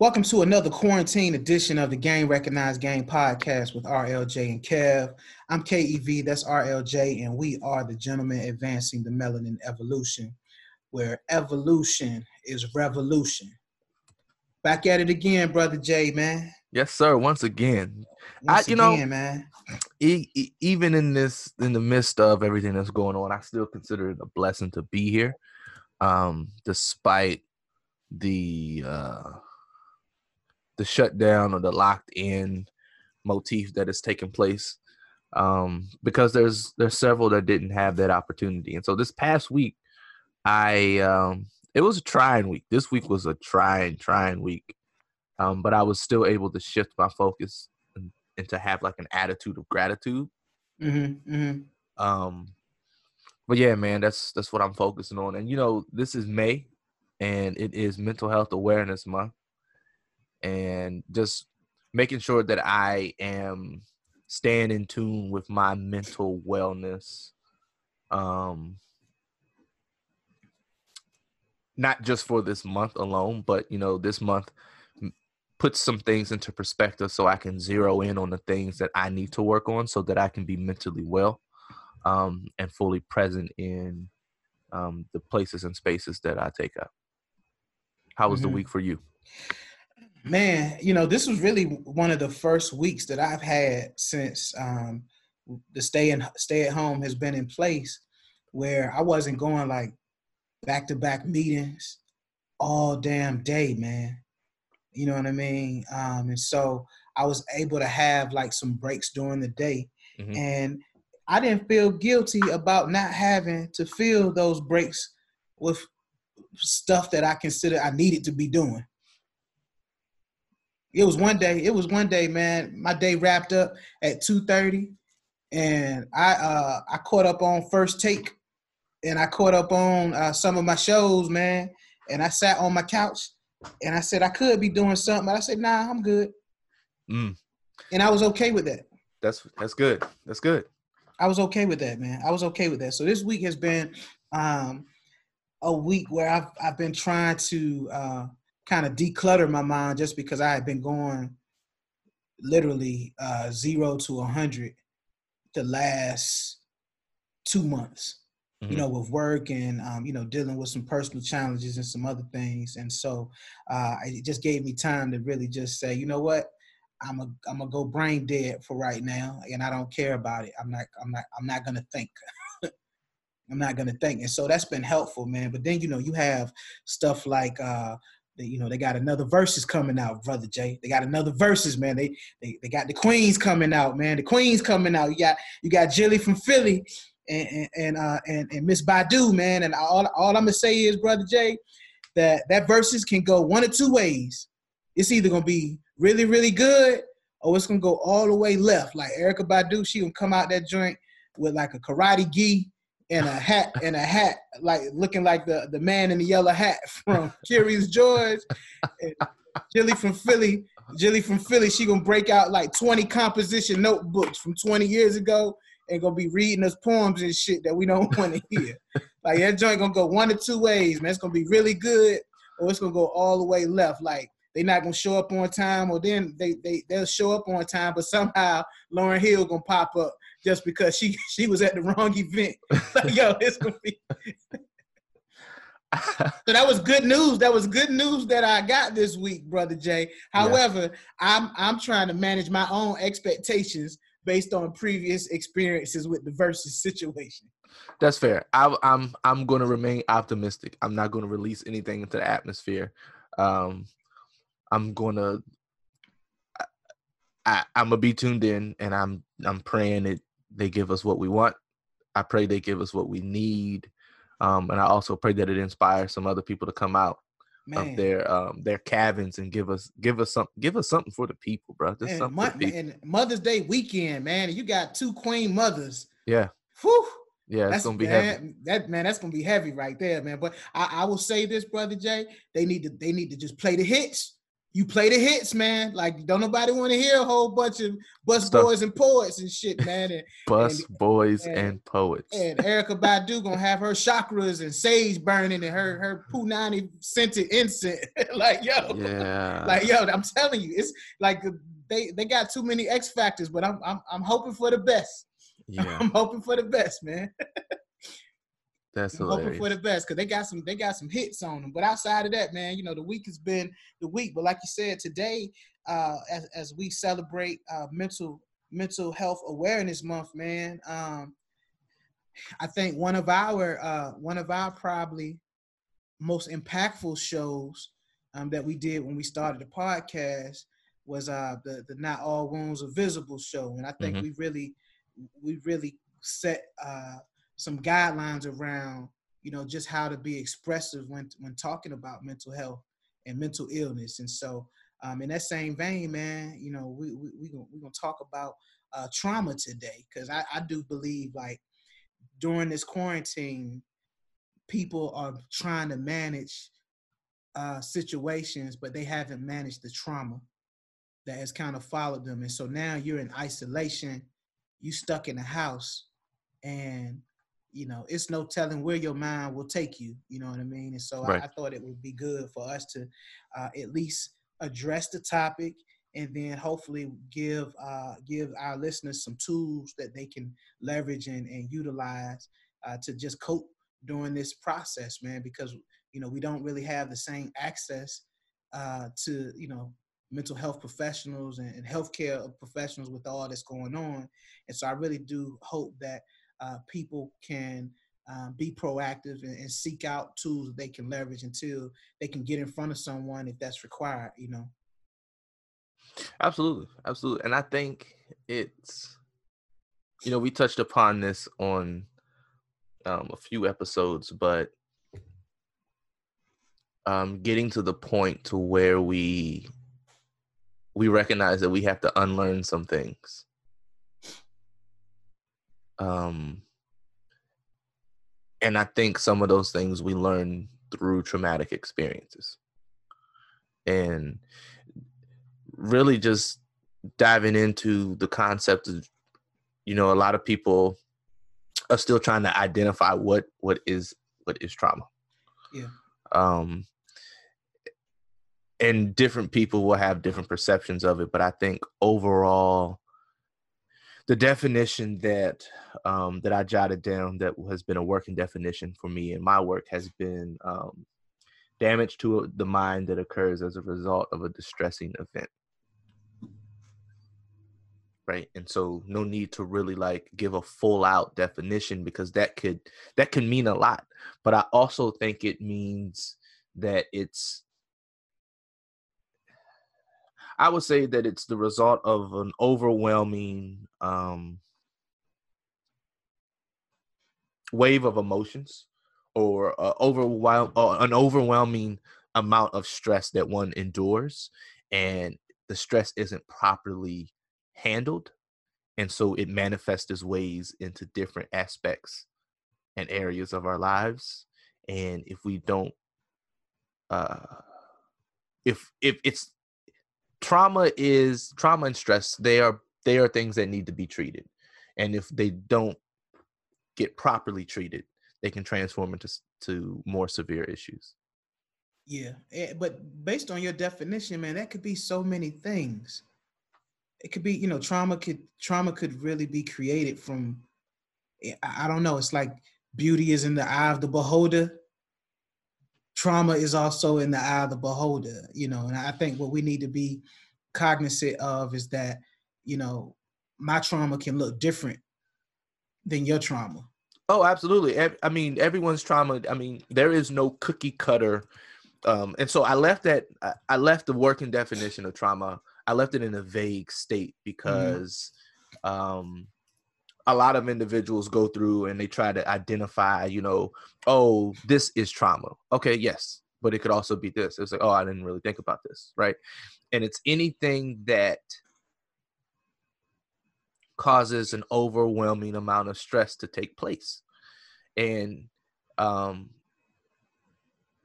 Welcome to another quarantine edition of the Game Recognized Game podcast with RLJ and Kev. I'm KEV, that's RLJ, and we are the gentlemen advancing the melanin evolution, where evolution is revolution. Back at it again, brother J, man. Yes, sir. Once again, Once I, you know, man. e- e- even in this, in the midst of everything that's going on, I still consider it a blessing to be here, um, despite the uh, the shutdown or the locked in motif that has taken place. Um, because there's there's several that didn't have that opportunity, and so this past week, I um, it was a trying week. This week was a trying, trying week. Um, but I was still able to shift my focus and, and to have like an attitude of gratitude. Mm-hmm, mm-hmm. Um, but yeah, man, that's that's what I'm focusing on. And you know, this is May, and it is Mental Health Awareness Month, and just making sure that I am staying in tune with my mental wellness. Um, not just for this month alone, but you know, this month puts some things into perspective so I can zero in on the things that I need to work on so that I can be mentally well um, and fully present in um, the places and spaces that I take up. How was Mhm. the week for you? Man, you know, this was really one of the first weeks that I've had since um, the stay in stay at home has been in place, where I wasn't going like back to back meetings all damn day, man. You know what I mean? Um, and so I was able to have like some breaks during the day, Mhm. and I didn't feel guilty about not having to fill those breaks with stuff that I consider I needed to be doing. It was one day. It was one day, man. My day wrapped up at two thirty, and I uh I caught up on first take, and I caught up on uh, some of my shows, man. And I sat on my couch, and I said I could be doing something, but I said nah, I'm good, Mm, and I was okay with that. that's that's good. That's good. I was okay with that, man. I was okay with that. So this week has been um, a week where I've I've been trying to uh, kind of declutter my mind just because I had been going literally uh, zero to a hundred the last two months. You Mhm. know, with work and um, you know dealing with some personal challenges and some other things, and so uh, it just gave me time to really just say, you know what, I'm a I'm gonna go brain dead for right now, and I don't care about it. I'm not I'm not I'm not gonna think. I'm not gonna think, and so that's been helpful, man. But then you know you have stuff like uh, they, you know they got another Verzuz coming out, brother Jay. They got another Verzuz, man. They they they got the Queens coming out, man. The Queens coming out. You got you got Jilly from Philly and and and uh, and, and Miss Badu, man. And all all I'm gonna say is, brother Jay, that that Verzuz can go one of two ways. It's either gonna be really really good or it's gonna go all the way left. Like Erykah Badu, she gonna come out that joint with like a karate gi and a hat and a hat, like looking like the the man in the yellow hat from Curious George. And Jilly from Philly, Jilly from Philly, she gonna break out like 20 composition notebooks from 20 years ago and gonna be reading us poems and shit that we don't want to hear. like that joint gonna go one or two ways, man. It's gonna be really good, or it's gonna go all the way left. Like they not gonna show up on time, or then they they they'll show up on time, but somehow Lauryn Hill gonna pop up just because she she was at the wrong event. like yo, it's gonna be. So that was good news. That was good news that I got this week, brother Jay. However, I'm I'm trying to manage my own expectations based on previous experiences with the Verzuz situation. That's fair. I, I'm I'm going to remain optimistic. I'm not going to release anything into the atmosphere. Um, I'm going to. I, I'm gonna be tuned in, and I'm I'm praying that they give us what we want. I pray they give us what we need, um, and I also pray that it inspires some other people to come out Man, of their um, their cabins and give us give us some give us something for the people, bro. Just man, something Mo- people. and Mother's Day weekend, man. You got two queen mothers. Yeah, Whew. yeah, it's That's gonna be man, heavy. That man, that's gonna be heavy right there, man. But I, I will say this, brother Jay. They need to they need to just play the hits you play the hits, man. Like, don't nobody want to hear a whole bunch of bus Stuff. boys and poets and shit, man. And, bus and, boys and, and, poets. And Erykah Badu gonna have her chakras and sage burning and her her punani scented incense. like, yo, yeah. Like, yo, I'm telling you, it's like uh, they they got too many X factors, but I'm I'm I'm hoping for the best. Yeah. I'm hoping for the best, man. That's I'm hoping for the best because they got some they got some hits on them. But outside of that, man, you know the week has been the week. But like you said, today, uh, as as we celebrate uh, mental mental health awareness month, man, um, I think one of our uh, one of our probably most impactful shows um, that we did when we started the podcast was uh, the the Not All Wounds Are Visible show, and I think mm-hmm. we really we really set uh, some guidelines around you know just how to be expressive when when talking about mental health and mental illness. And so um, in that same vein man you know we we we gonna, we gonna talk about uh, trauma today. Because I, I do believe like during this quarantine people are trying to manage uh, situations but they haven't managed the trauma that has kind of followed them. And so now you're in isolation you stuck in the house and you know, it's no telling where your mind will take you. You know what I mean? And so right. I, I, thought it would be good for us to uh, at least address the topic and then hopefully give uh, give our listeners some tools that they can leverage and, and utilize uh, to just cope during this process, man. Because you know we don't really have the same access uh, to you know mental health professionals and, and healthcare professionals with all that's going on. And so I really do hope that uh, people can um, be proactive and, and, seek out tools that they can leverage until they can get in front of someone if that's required, you know. Absolutely. Absolutely. And I think it's, you know, we touched upon this on um, a few episodes, but um, getting to the point to where we we recognize that we have to unlearn some things um, and I think some of those things we learn through traumatic experiences. And really just diving into the concept of, you know, a lot of people are still trying to identify what what is what is trauma. Yeah. Um and different people will have different perceptions of it, but I think overall the definition that um, that I jotted down that has been a working definition for me in my work has been um, damage to the mind that occurs as a result of a distressing event. Right, and so no need to really like give a full out definition because that could that can mean a lot. But I also think it means that it's I would say that it's the result of an overwhelming um, wave of emotions or uh, overwhelm an overwhelming amount of stress that one endures and the stress isn't properly handled and so it manifests its ways into different aspects and areas of our lives and if we don't uh if if it's trauma is trauma and stress they are they are things that need to be treated. And if they don't get properly treated they can transform into to more severe issues. Yeah eh, but based on your definition man that could be so many things. It could be you know trauma could trauma could really be created from eh, i don't know it's like beauty is in the eye of the beholder trauma is also in the eye of the beholder, you know, and I think what we need to be cognizant of is that, you know, my trauma can look different than your trauma. Oh, absolutely. I mean, everyone's trauma. I mean, there is no cookie cutter. Um, and so I left that, I left the working definition of trauma. I left it in a vague state mm-hmm. because, mm-hmm. um, a lot of individuals go through and they try to identify, you know, oh, this is trauma. Okay, yes, but it could also be this. It's like, oh, I didn't really think about this, right? And it's anything that causes an overwhelming amount of stress to take place. And um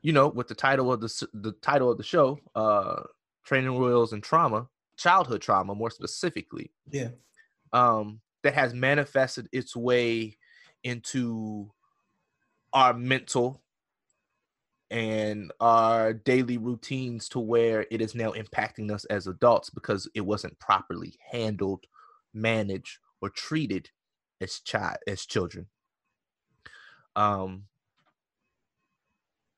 you know, with the title of the the title of the show, uh training wheels and trauma, childhood trauma more specifically. Yeah. Um, that has manifested its way into our mental and our daily routines to where it is now impacting us as adults because it wasn't properly handled, managed, or treated as child as children. Um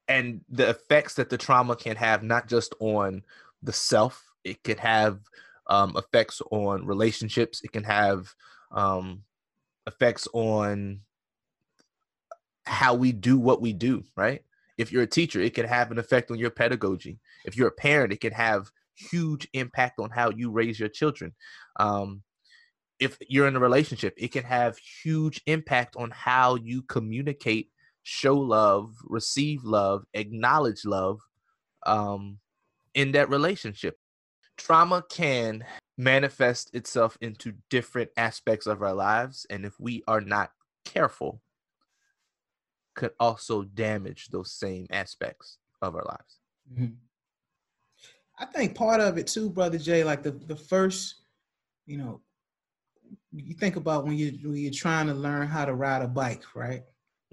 and the effects that the trauma can have not just on the self, it can have um, effects on relationships, it can have um, effects on how we do what we do, right? If you're a teacher, it can have an effect on your pedagogy. If you're a parent, it can have huge impact on how you raise your children. Um, if you're in a relationship, it can have huge impact on how you communicate, show love, receive love, acknowledge love um, in that relationship. Trauma can manifest itself into different aspects of our lives, and if we are not careful, could also damage those same aspects of our lives. Mm-hmm. I think part of it too, brother Jay, like the the first, you know, you think about when you when you're trying to learn how to ride a bike, right?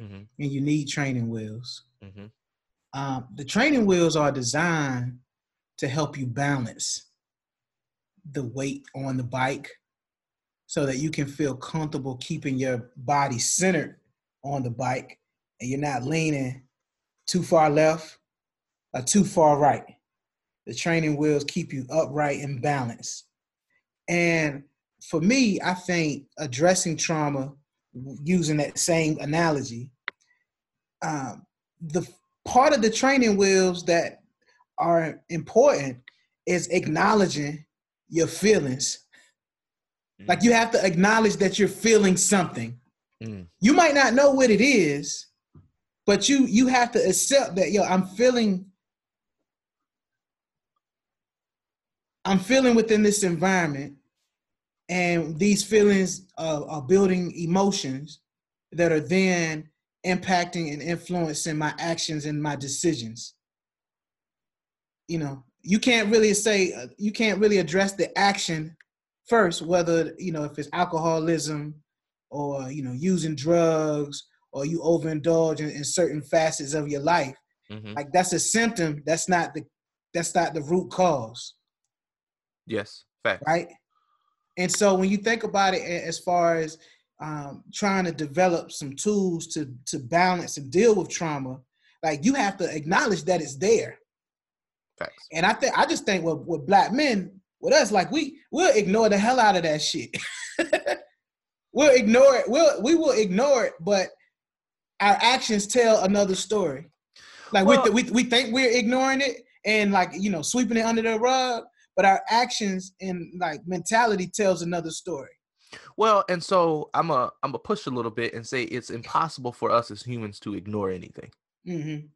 Mm-hmm. And you need training wheels. Mm-hmm. Um, the training wheels are designed to help you balance the weight on the bike so that you can feel comfortable keeping your body centered on the bike and you're not leaning too far left or too far right. The training wheels keep you upright and balanced. And for me, I think addressing trauma using that same analogy, um, the part of the training wheels that are important is acknowledging your feelings. Like you have to acknowledge that you're feeling something. Mm. You might not know what it is, but you you have to accept that yo, I'm feeling I'm feeling within this environment, and these feelings are building emotions that are then impacting and influencing my actions and my decisions. You know, you can't really say uh, you can't really address the action first, whether you know if it's alcoholism or you know using drugs or you overindulge in, in certain facets of your life. Mm-hmm. Like that's a symptom. That's not the that's not the root cause. Yes, fact. Right. And so when you think about it, as far as um, trying to develop some tools to to balance and deal with trauma, like you have to acknowledge that it's there. Facts. And I think I just think with, with black men, with us, like we we'll ignore the hell out of that shit. we'll ignore it. We'll we will ignore it, but our actions tell another story. Like well, we, th- we we think we're ignoring it and like you know sweeping it under the rug, but our actions and like mentality tells another story. Well, and so I'm a I'm a push a little bit and say it's impossible for us as humans to ignore anything. Mm-hmm.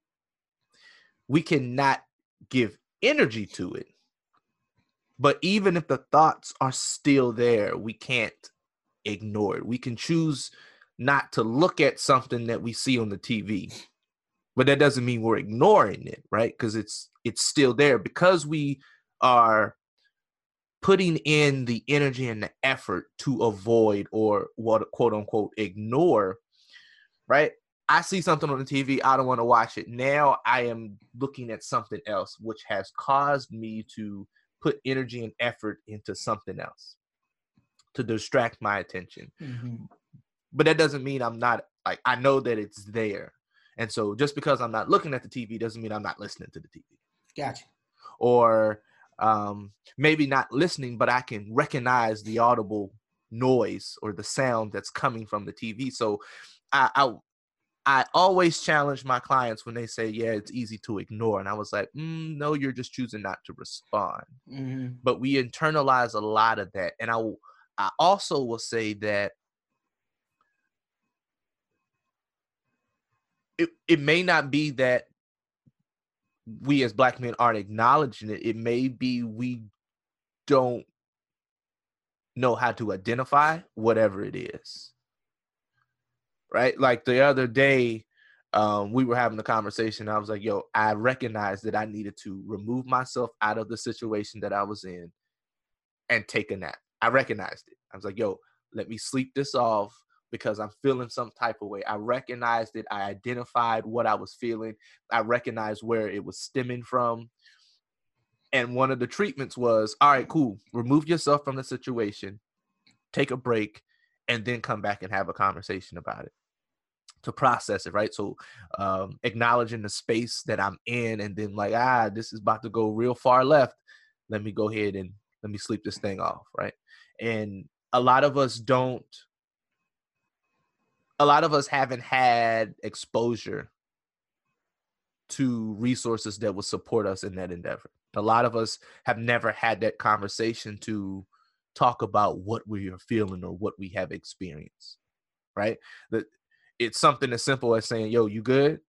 We cannot give energy to it, but even if the thoughts are still there, we can't ignore it. We can choose not to look at something that we see on the TV. But that doesn't mean we're ignoring it, right? Because it's it's still there because we are putting in the energy and the effort to avoid or what quote unquote ignore, right? I see something on the TV, I don't want to watch it. Now I am looking at something else, which has caused me to put energy and effort into something else to distract my attention. Mm-hmm but that doesn't mean I'm not like I know that it's there. And so just because I'm not looking at the TV doesn't mean I'm not listening to the TV. Gotcha. Or um, maybe not listening, but I can recognize the audible noise or the sound that's coming from the TV. So I, I, I always challenge my clients when they say, "Yeah, it's easy to ignore," and I was like, mm, "No, you're just choosing not to respond." Mm-hmm. But we internalize a lot of that, and I, I also will say that it, it may not be that we as black men aren't acknowledging it. It may be we don't know how to identify whatever it is. Right? Like the other day, um, we were having a conversation. I was like, yo, I recognized that I needed to remove myself out of the situation that I was in and take a nap. I recognized it. I was like, yo, let me sleep this off because I'm feeling some type of way. I recognized it. I identified what I was feeling. I recognized where it was stemming from. And one of the treatments was, all right, cool. Remove yourself from the situation, take a break, and then come back and have a conversation about it to process it, right? So um, acknowledging the space that I'm in, and then like, ah, this is about to go real far left. Let me go ahead and let me sleep this thing off, right? And a lot of us don't. A lot of us haven't had exposure to resources that would support us in that endeavor. A lot of us have never had that conversation to talk about what we are feeling or what we have experienced right that it's something as simple as saying, "Yo, you good?"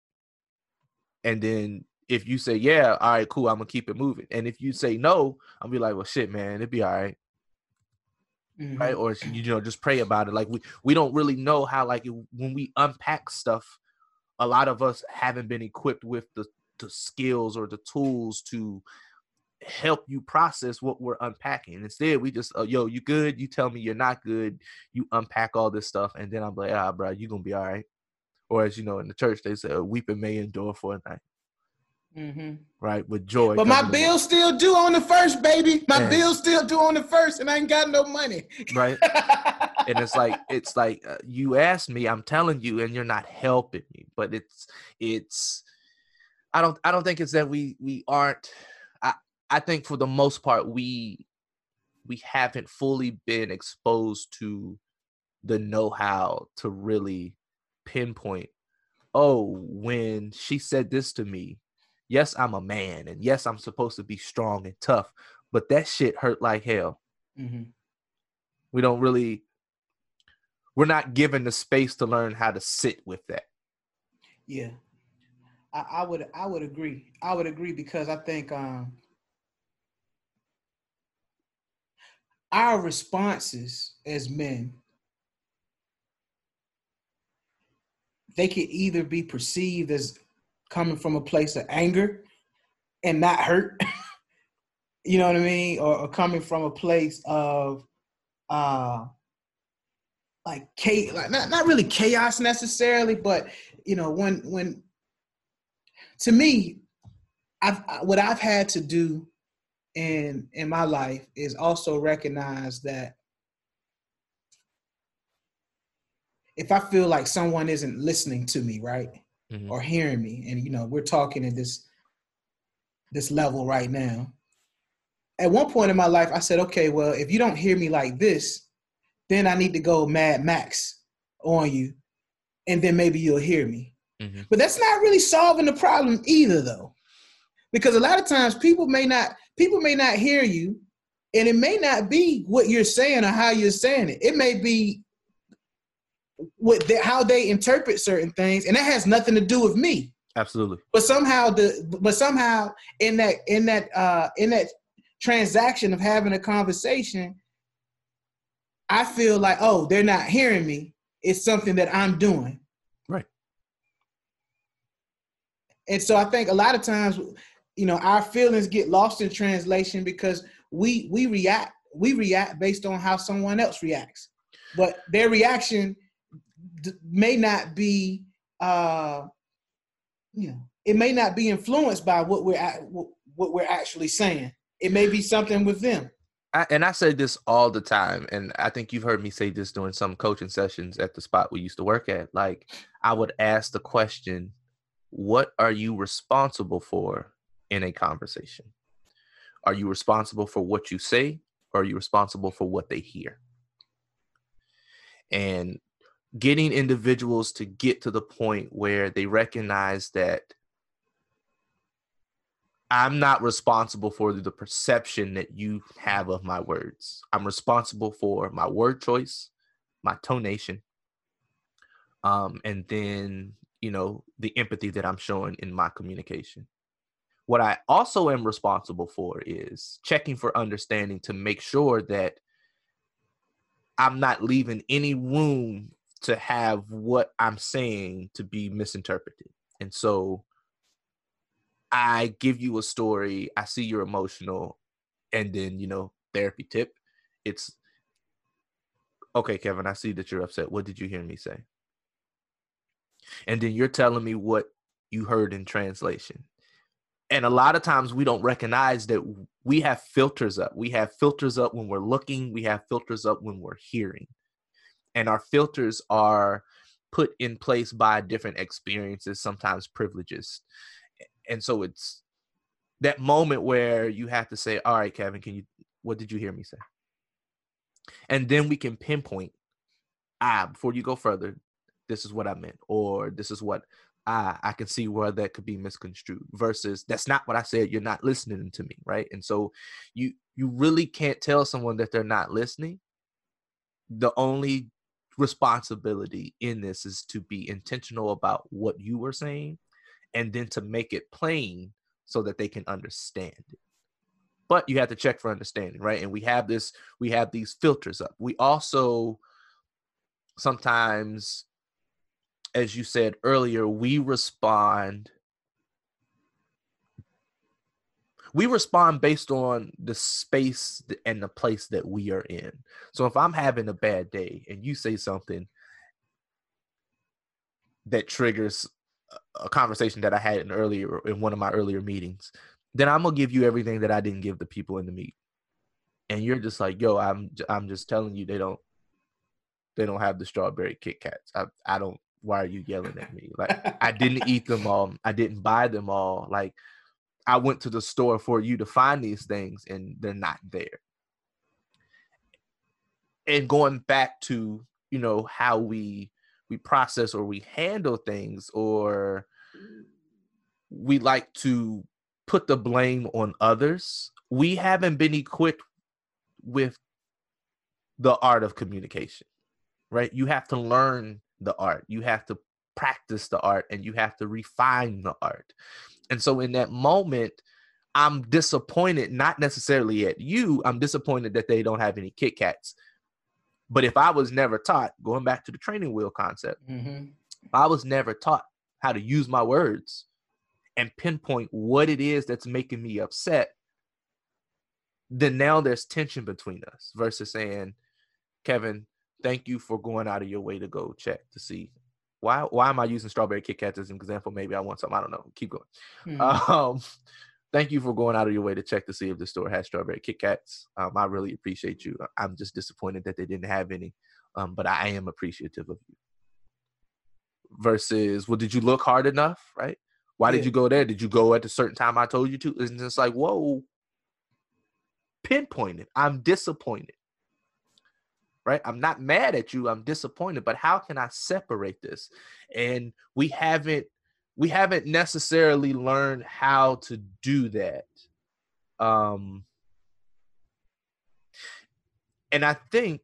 And then if you say, "Yeah, all right, cool, I'm gonna keep it moving," and if you say no, I'll be like, "Well, shit, man, it'd be all right." Mm-hmm. right or you know just pray about it like we we don't really know how like when we unpack stuff a lot of us haven't been equipped with the the skills or the tools to help you process what we're unpacking. Instead, we just, uh, yo, you good? You tell me you're not good. You unpack all this stuff, and then I'm like, ah, bro, you gonna be all right. Or as you know, in the church, they say, weeping may endure for a night. Mm-hmm. Right with joy, but my bills still due on the first, baby. My Man. bills still due on the first, and I ain't got no money. Right, and it's like it's like uh, you asked me, I'm telling you, and you're not helping me. But it's it's I don't I don't think it's that we we aren't I think for the most part we we haven't fully been exposed to the know-how to really pinpoint oh when she said this to me yes i'm a man and yes i'm supposed to be strong and tough but that shit hurt like hell. Mm-hmm. we don't really we're not given the space to learn how to sit with that. Yeah. I, I would i would agree. I would agree because i think um our responses as men they could either be perceived as coming from a place of anger and not hurt you know what i mean? Or, or, coming from a place of uh like chaos like not, not really chaos necessarily but you know when when to me i've what i've had to do in in my life is also recognize that if I feel like someone isn't listening to me, right, mm-hmm. or hearing me, and you know we're talking at this this level right now. At one point in my life, I said, okay, well, if you don't hear me like this, then I need to go Mad Max on you, and then maybe you'll hear me. Mm-hmm. But that's not really solving the problem either, though, because a lot of times people may not people may not hear you, and it may not be what you're saying or how you're saying it. It may be what the, how they interpret certain things, and that has nothing to do with me. Absolutely. But somehow the but somehow in that in that uh in that transaction of having a conversation, I feel like oh they're not hearing me. It's something that I'm doing. Right. And so I think a lot of times you know our feelings get lost in translation because we we react we react based on how someone else reacts. But their reaction d- may not be uh you know it may not be influenced by what we're at, what we're actually saying. It may be something with them. I, and I say this all the time, and I think you've heard me say this during some coaching sessions at the spot we used to work at. Like, I would ask the question, What are you responsible for in a conversation? Are you responsible for what you say or are you responsible for what they hear? And getting individuals to get to the point where they recognize that I'm not responsible for the perception that you have of my words. I'm responsible for my word choice, my tonation, um, and then you know the empathy that I'm showing in my communication. What I also am responsible for is checking for understanding to make sure that I'm not leaving any room to have what I'm saying to be misinterpreted. And so I give you a story, I see you're emotional, and then, you know, therapy tip. It's okay, Kevin, I see that you're upset. What did you hear me say? And then you're telling me what you heard in translation. And a lot of times we don't recognize that we have filters up. We have filters up when we're looking, we have filters up when we're hearing. And our filters are put in place by different experiences, sometimes privileges. And so it's that moment where you have to say, All right, Kevin, can you, what did you hear me say? and then we can pinpoint ah before you go further this is what i meant or this is what ah i can see where that could be misconstrued versus that's not what i said you're not listening to me right? And so you you really can't tell someone that they're not listening. The only responsibility in this is to be intentional about what you were saying and then to make it plain so that they can understand it. But you have to check for understanding right? And we have this we have these filters up. We also sometimes as you said earlier we respond we respond based on the space and the place that we are in so if i'm having a bad day and you say something that triggers a conversation that i had in earlier in one of my earlier meetings then I'm gonna give you everything that I didn't give the people in the meet. And you're just like, yo, I'm I'm just telling you they don't they don't have the strawberry Kit Kats. I I don't why are you yelling at me? Like I didn't eat them all. I didn't buy them all. Like I went to the store for you to find these things and they're not there. And going back to, you know, how we we process or we handle things or we like to put the blame on others. We haven't been equipped with the art of communication, right? You have to learn the art, you have to practice the art, and you have to refine the art. And so, in that moment, I'm disappointed, not necessarily at you, I'm disappointed that they don't have any Kit Kats. But if I was never taught, going back to the training wheel concept, mm-hmm. I was never taught how to use my words, and pinpoint what it is that's making me upset, then now there's tension between us versus saying, Kevin, thank you for going out of your way to go check to see why why am I using strawberry Kit Kats as an example? Maybe I want some. I don't know. Keep going. Mm-hmm. Um, thank you for going out of your way to check to see if the store has strawberry Kit Kats. Um, I really appreciate you. I'm just disappointed that they didn't have any, um, but I am appreciative of you. Versus, well, did you look hard enough? Right? Why yeah. did you go there? Did you go at a certain time I told you to? And it's like, whoa, pinpointed. I'm disappointed. Right? I'm not mad at you. I'm disappointed. But how can I separate this? And we haven't we haven't necessarily learned how to do that. Um and I think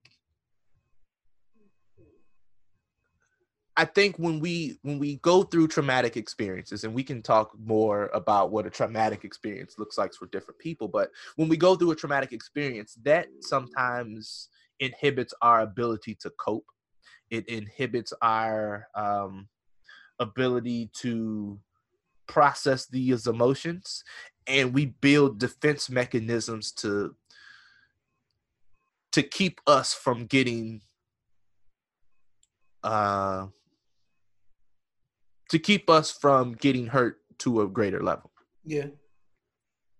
I think when we when we go through traumatic experiences, and we can talk more about what a traumatic experience looks like for different people, but when we go through a traumatic experience, that sometimes inhibits our ability to cope. It inhibits our um, ability to process these emotions, and we build defense mechanisms to to keep us from getting uh to keep us from getting hurt to a greater level. Yeah.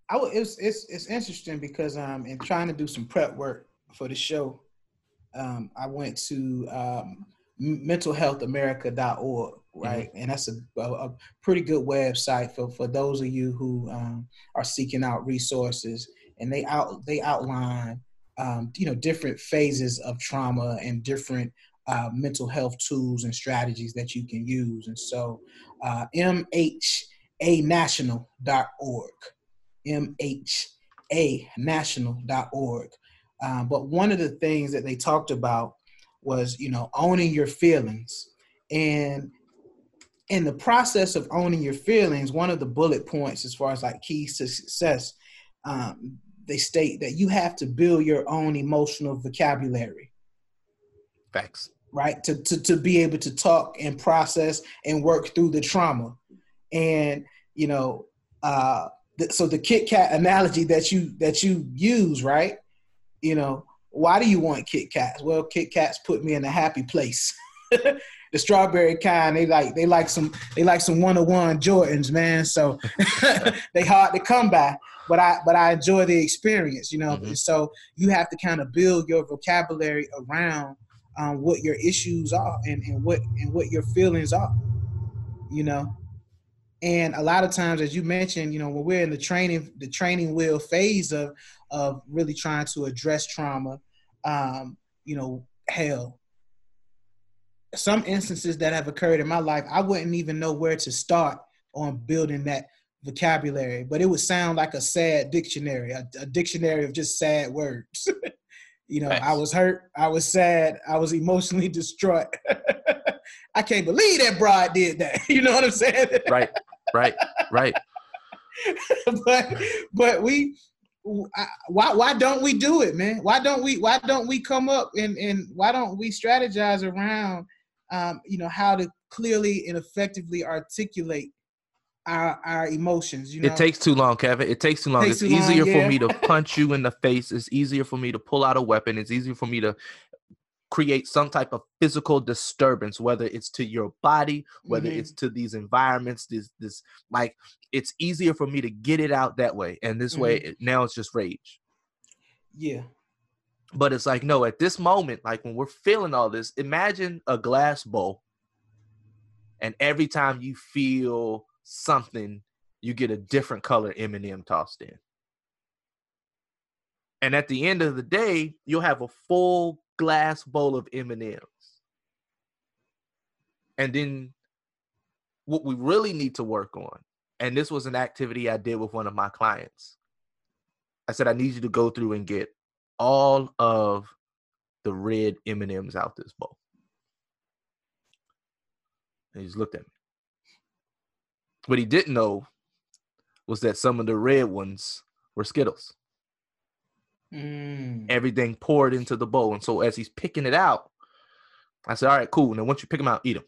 I w- it's it's it's interesting because um in trying to do some prep work for the show, um, I went to um, mentalhealthamerica.org, right? Mm-hmm. And that's a, a, a, pretty good website for, for those of you who um, are seeking out resources. And they out they outline um, you know different phases of trauma and different uh, mental health tools and strategies that you can use. And so, uh, mhanational.org, mhanational.org. Um, but one of the things that they talked about was, you know, owning your feelings. And in the process of owning your feelings, one of the bullet points, as far as like keys to success, um, they state that you have to build your own emotional vocabulary. Facts right? To, to, to be able to talk and process and work through the trauma. And, you know, uh, th- so the Kit Kat analogy that you that you use, right? You know, why do you want Kit Kats? Well, Kit Kats put me in a happy place. the strawberry kind, they like they like some they like some one on one Jordans, man. So they hard to come by. But I but I enjoy the experience, you know. Mm-hmm. So you have to kind of build your vocabulary around um, what your issues are and, and what and what your feelings are. You know. And a lot of times, as you mentioned, you know, when we're in the training, the training wheel phase of of really trying to address trauma, um, you know, hell, some instances that have occurred in my life, I wouldn't even know where to start on building that vocabulary, but it would sound like a sad dictionary, a, a dictionary of just sad words. you know, nice. I was hurt, I was sad, I was emotionally distraught. I can't believe that broad did that. You know what I'm saying? right, right, right. but but we why why don't we do it, man? Why don't we why don't we come up and and why don't we strategize around um, you know how to clearly and effectively articulate our our emotions. You know, it takes too long, Kevin. It takes too long. It it's easier long, yeah. for me to punch you in the face. It's easier for me to pull out a weapon. It's easier for me to create some type of physical disturbance, whether it's to your body, whether mm-hmm. it's to these environments. This this like it's easier for me to get it out that way, and this mm-hmm. way now it's just rage. Yeah. But it's like no, at this moment, like when we're feeling all this, imagine a glass bowl, and every time you feel something, you get a different color M&M tossed in. And at the end of the day, you'll have a full glass bowl of M&Ms. And then what we really need to work on, and this was an activity I did with one of my clients. I said I need you to go through and get all of the red M&Ms out this bowl. And he just looked at me. What he didn't know was that some of the red ones were Skittles. Mm. Everything poured into the bowl. And so as he's picking it out, I said, All right, cool. Now, once you pick them out, eat them.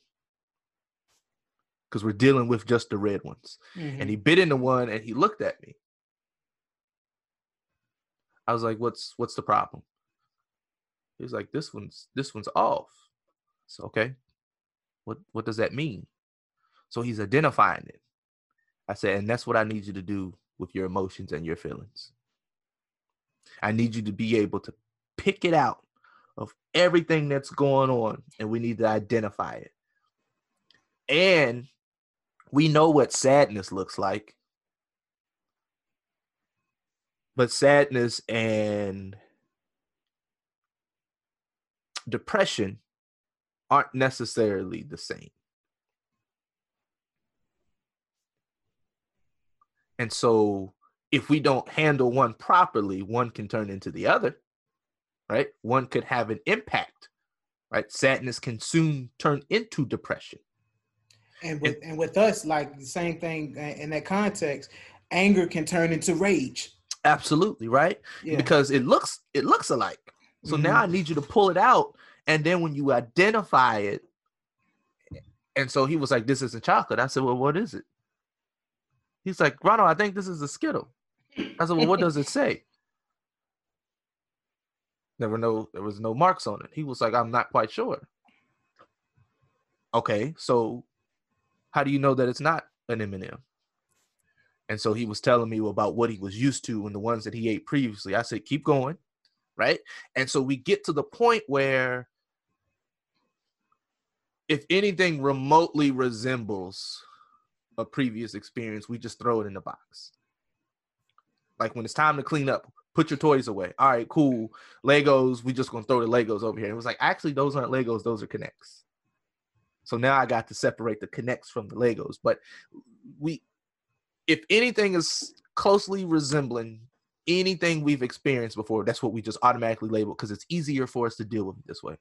Because we're dealing with just the red ones. Mm-hmm. And he bit into one and he looked at me. I was like, What's what's the problem? He was like, This one's this one's off. So okay. What what does that mean? So he's identifying it. I said, and that's what I need you to do with your emotions and your feelings. I need you to be able to pick it out of everything that's going on, and we need to identify it. And we know what sadness looks like. But sadness and depression aren't necessarily the same. And so if we don't handle one properly, one can turn into the other, right? One could have an impact, right? Sadness can soon turn into depression. And with and, and with us, like the same thing in that context, anger can turn into rage. Absolutely, right? Yeah. Because it looks it looks alike. So mm-hmm. now I need you to pull it out, and then when you identify it, and so he was like, "This isn't chocolate." I said, "Well, what is it?" He's like, Ronald, I think this is a Skittle. I said, Well, what does it say? Never know there was no marks on it. He was like, I'm not quite sure. Okay, so how do you know that it's not an M&M? And so he was telling me about what he was used to and the ones that he ate previously. I said, keep going, right? And so we get to the point where if anything remotely resembles a previous experience, we just throw it in the box. Like when it's time to clean up, put your toys away. All right, cool. Legos, we just gonna throw the Legos over here. It was like, actually, those aren't Legos, those are K'NEX. So now I got to separate the K'NEX from the Legos. But we, if anything is closely resembling anything we've experienced before, that's what we just automatically label because it's easier for us to deal with it this way.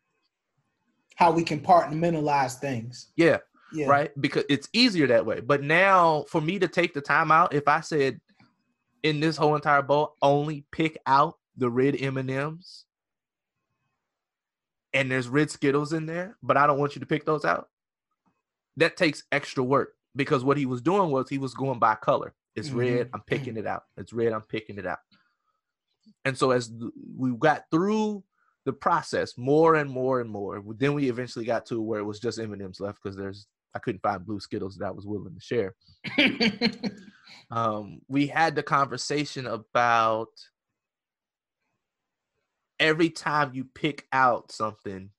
How we can compartmentalize things. Yeah yeah. right? Because it's easier that way. But now for me to take the time out, if I said in this whole entire bowl, only pick out the red M and M's, and there's red Skittles in there, but I don't want you to pick those out. That takes extra work because what he was doing was he was going by color. It's mm-hmm. red, I'm picking it out. It's red, I'm picking it out. And so as we got through the process more and more and more, then we eventually got to where it was just M&Ms left because there's I couldn't find blue Skittles that I was willing to share. um, we had the conversation about every time you pick out something,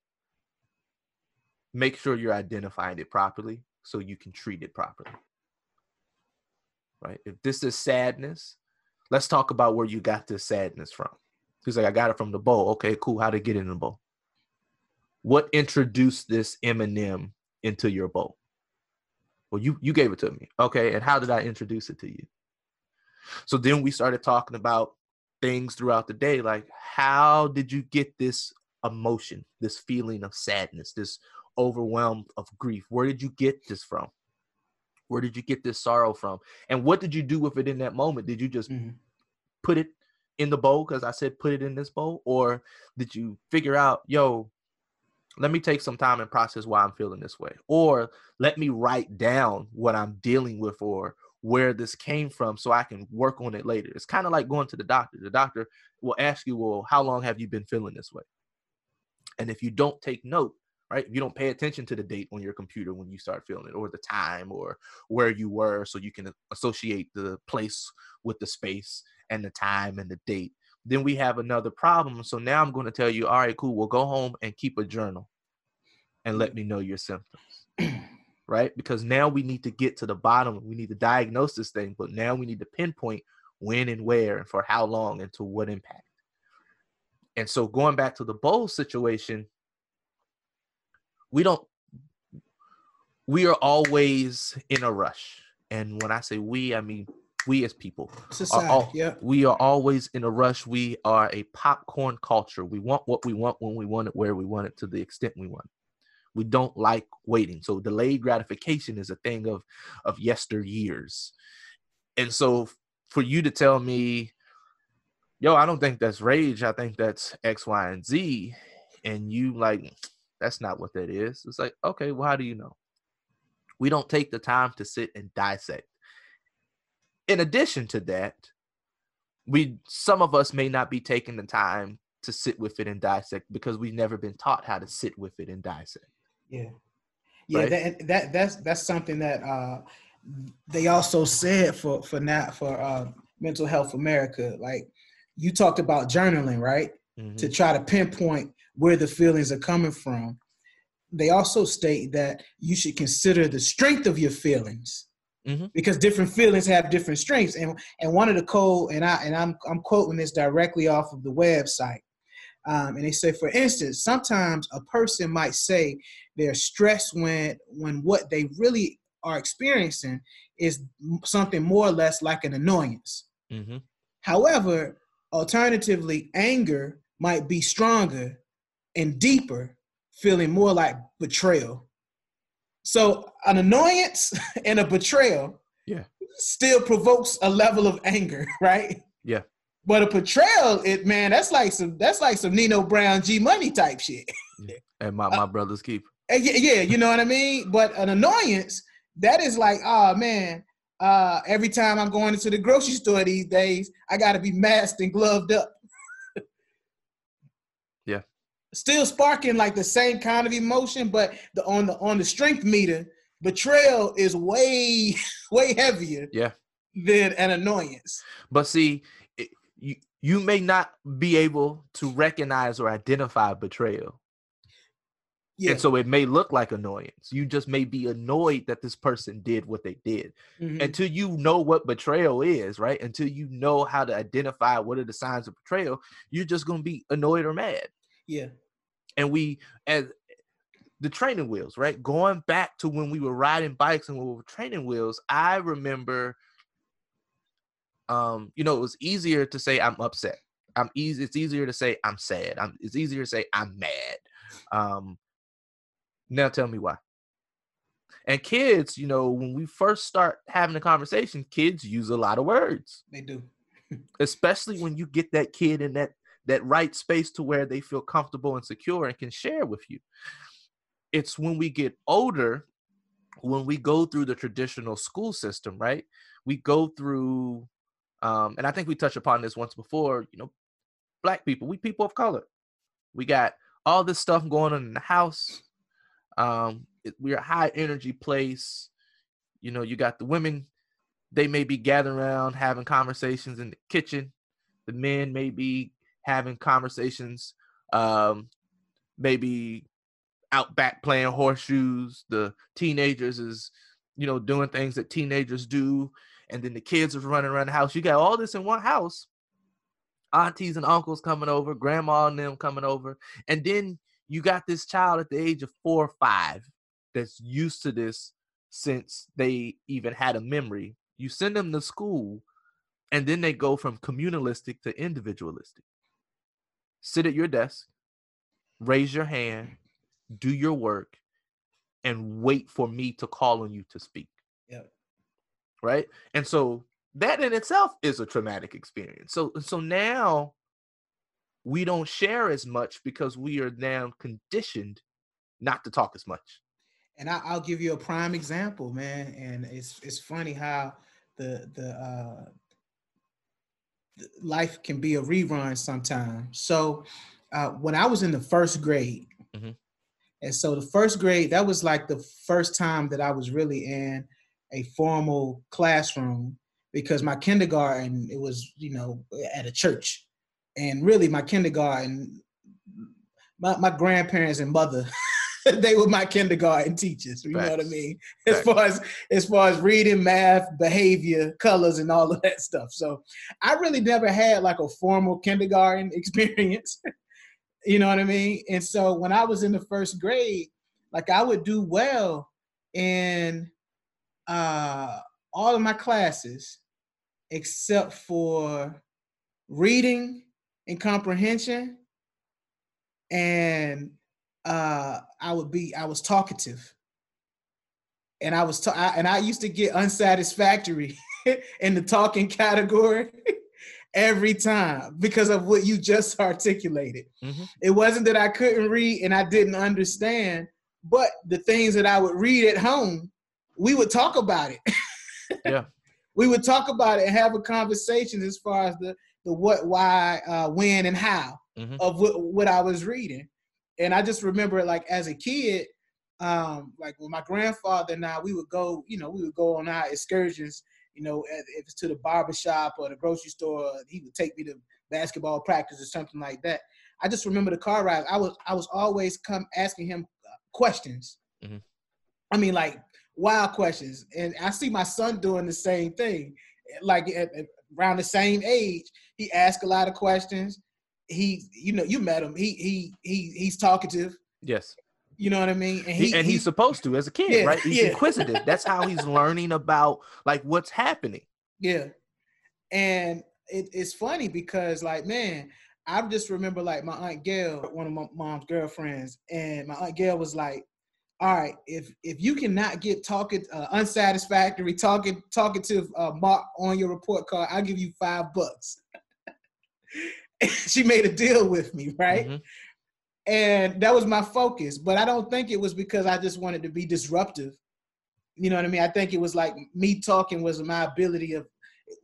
make sure you're identifying it properly so you can treat it properly. Right? If this is sadness, let's talk about where you got this sadness from. He's like, I got it from the bowl. Okay, cool. How to get in the bowl? What introduced this M&M into your bowl? Well, you you gave it to me. Okay, and how did I introduce it to you? So then we started talking about things throughout the day like how did you get this emotion, this feeling of sadness, this overwhelmed of grief? Where did you get this from? Where did you get this sorrow from? And what did you do with it in that moment? Did you just mm-hmm. put it in the bowl because I said put it in this bowl? Or did you figure out, yo, let me take some time and process why I'm feeling this way? Or let me write down what I'm dealing with or where this came from so I can work on it later. It's kind of like going to the doctor. The doctor will ask you, Well, how long have you been feeling this way? And if you don't take note, right, if you don't pay attention to the date on your computer when you start feeling it, or the time, or where you were, so you can associate the place with the space and the time and the date, then we have another problem. So now I'm going to tell you, All right, cool, we'll go home and keep a journal and let me know your symptoms. right? Because now we need to get to the bottom. We need to diagnose this thing, but now we need to pinpoint when and where and for how long and to what impact. And so going back to the bowl situation, we don't we are always in a rush. And when I say we, I mean we as people. Society, all, yeah. We are always in a rush. We are a popcorn culture. We want what we want when we want it, where we want it, to the extent we want. We don't like waiting. So delayed gratification is a thing of of yesteryears. And so for you to tell me, yo, I don't think that's rage. I think that's X, Y, and Z. And you like, that's not what that is. It's like, okay, well, how do you know? We don't take the time to sit and dissect. In addition to that, we some of us may not be taking the time to sit with it and dissect because we've never been taught how to sit with it and dissect. Yeah. Yeah, right? that, that that's that's something that uh they also said for for not for uh mental health America. Like you talked about journaling, right? Mm-hmm. To try to pinpoint where the feelings are coming from. They also state that you should consider the strength of your feelings. Mm-hmm. Because different feelings have different strengths, and and one of the code, and I and I'm I'm quoting this directly off of the website. Um, and they say, for instance, sometimes a person might say they're stressed when when what they really are experiencing is something more or less like an annoyance. Mm-hmm. However, alternatively, anger might be stronger and deeper, feeling more like betrayal. So, an annoyance and a betrayal yeah. still provokes a level of anger, right? Yeah. But a betrayal, it man, that's like some that's like some Nino Brown G Money type shit. And my, my uh, brother's keep. Yeah, yeah, you know what I mean? But an annoyance, that is like, oh man, uh, every time I'm going into the grocery store these days, I gotta be masked and gloved up. yeah. Still sparking like the same kind of emotion, but the on the on the strength meter, betrayal is way, way heavier. Yeah. Than an annoyance. But see, you you may not be able to recognize or identify betrayal. Yeah. And so it may look like annoyance. You just may be annoyed that this person did what they did. Mm-hmm. Until you know what betrayal is, right? Until you know how to identify what are the signs of betrayal, you're just going to be annoyed or mad. Yeah. And we, as the training wheels, right? Going back to when we were riding bikes and we were training wheels, I remember um, you know, it was easier to say I'm upset. I'm easy. It's easier to say I'm sad. I'm. It's easier to say I'm mad. Um, now tell me why. And kids, you know, when we first start having a conversation, kids use a lot of words. They do. Especially when you get that kid in that that right space to where they feel comfortable and secure and can share with you. It's when we get older, when we go through the traditional school system, right? We go through, um, and I think we touched upon this once before, you know, black people, we people of color. We got all this stuff going on in the house. Um, it, we're a high energy place. You know, you got the women, they may be gathering around having conversations in the kitchen. The men may be having conversations, um, maybe out back playing horseshoes. The teenagers is, you know, doing things that teenagers do. And then the kids are running around the house. You got all this in one house. Aunties and uncles coming over, grandma and them coming over. And then you got this child at the age of four or five that's used to this since they even had a memory. You send them to school, and then they go from communalistic to individualistic. Sit at your desk, raise your hand, do your work, and wait for me to call on you to speak. Yep. Right. And so that in itself is a traumatic experience. So so now we don't share as much because we are now conditioned not to talk as much. And I, will give you a prime example, man. And it's it's funny how the the uh, life can be a rerun sometimes. So uh, when I was in the first grade, mm-hmm. and so the first grade that was like the first time that I was really in a formal classroom because my kindergarten it was you know at a church and really my kindergarten my, my grandparents and mother they were my kindergarten teachers you Facts. know what i mean as Facts. far as as far as reading math behavior colors and all of that stuff so i really never had like a formal kindergarten experience you know what i mean and so when i was in the first grade like i would do well in uh all of my classes except for reading and comprehension and uh i would be i was talkative and i was ta- I, and i used to get unsatisfactory in the talking category every time because of what you just articulated mm-hmm. it wasn't that i couldn't read and i didn't understand but the things that i would read at home we would talk about it yeah we would talk about it and have a conversation as far as the the what, why, uh, when, and how mm-hmm. of what, what I was reading. And I just remember, like as a kid, um, like with my grandfather and I, we would go, you know, we would go on our excursions. You know, if it's to the barber shop or the grocery store, he would take me to basketball practice or something like that. I just remember the car ride. I was I was always come asking him uh, questions. Mm-hmm. I mean, like wild questions, and I see my son doing the same thing. Like at, at, around the same age, he asks a lot of questions. He, you know, you met him. He he he he's talkative. Yes. You know what I mean? And, he, he and he's he, supposed to as a kid, yeah, right? He's yeah. inquisitive. That's how he's learning about like what's happening. Yeah. And it, it's funny because like, man, I just remember like my aunt Gail, one of my mom's girlfriends, and my aunt Gail was like, all right, if if you cannot get talking uh, unsatisfactory talking talkative uh, mark on your report card, I'll give you five bucks. she made a deal with me, right? Mm-hmm. And that was my focus. But I don't think it was because I just wanted to be disruptive. You know what I mean? I think it was like me talking was my ability of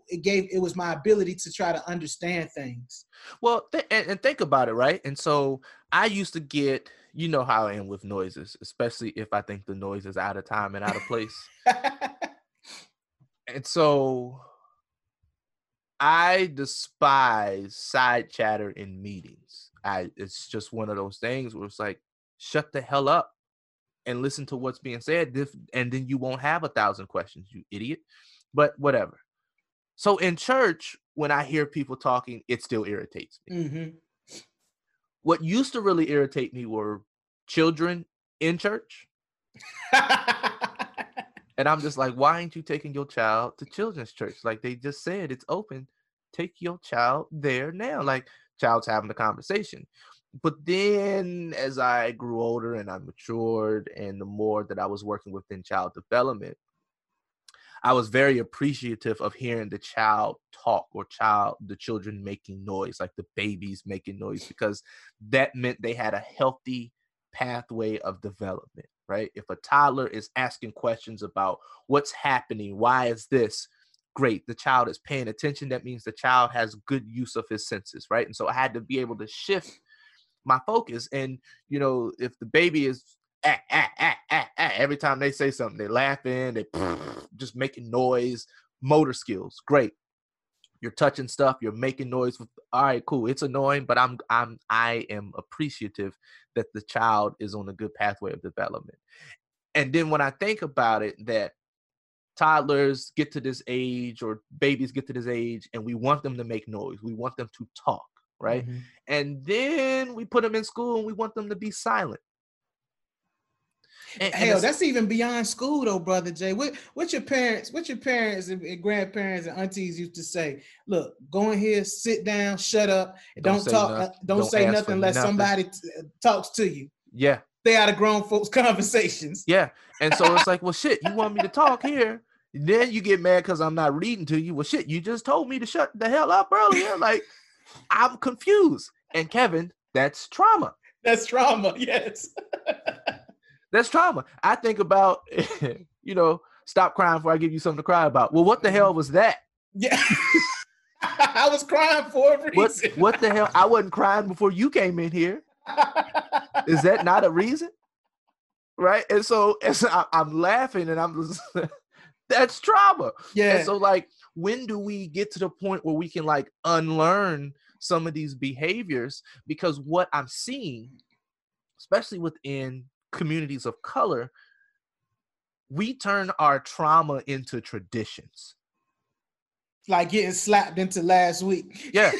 it gave it was my ability to try to understand things. Well, th- and, and think about it, right? And so I used to get you know how I am with noises, especially if I think the noise is out of time and out of place. and so I despise side chatter in meetings. I it's just one of those things where it's like, shut the hell up and listen to what's being said, and then you won't have a thousand questions, you idiot. But whatever. So in church, when I hear people talking, it still irritates me. Mm-hmm. What used to really irritate me were children in church. and I'm just like, why ain't you taking your child to children's church? Like they just said, it's open. Take your child there now. Like child's having a conversation. But then as I grew older and I matured, and the more that I was working within child development, I was very appreciative of hearing the child talk or child the children making noise, like the babies making noise, because that meant they had a healthy pathway of development, right? If a toddler is asking questions about what's happening, why is this? Great, the child is paying attention. That means the child has good use of his senses, right? And so I had to be able to shift my focus. And you know, if the baby is ah, ah, ah, ah, ah, every time they say something, they're laughing, they just making noise, motor skills, great. You're touching stuff, you're making noise. All right, cool. It's annoying, but I'm I'm I am appreciative that the child is on a good pathway of development. And then when I think about it, that toddlers get to this age or babies get to this age and we want them to make noise we want them to talk right mm-hmm. and then we put them in school and we want them to be silent and, Hell, and that's even beyond school, though, brother Jay. What what your parents, what your parents and, and, grandparents and aunties used to say? Look, go in here, sit down, shut up, don't, don't talk, uh, don't, don't, say nothing unless nothing. somebody t- uh, talks to you. Yeah, stay out of grown folks' conversations. Yeah, and so it's like, well, shit, you want me to talk here? Then you get mad because I'm not reading to you. Well, shit, you just told me to shut the hell up earlier. Like, I'm confused. And Kevin, that's trauma. That's trauma. Yes. That's trauma. I think about, you know, stop crying before I give you something to cry about. Well, what the hell mm-hmm. was that? Yeah. I was crying for a reason. What, what the hell? I wasn't crying before you came in here. Is that not a reason? Right. And so, and so I, am laughing and I'm just, that's trauma. Yeah. And so, like, when do we get to the point where we can like unlearn some of these behaviors? Because what I'm seeing, especially within communities of color, we turn our trauma into traditions. Like getting slapped into last week. Yeah.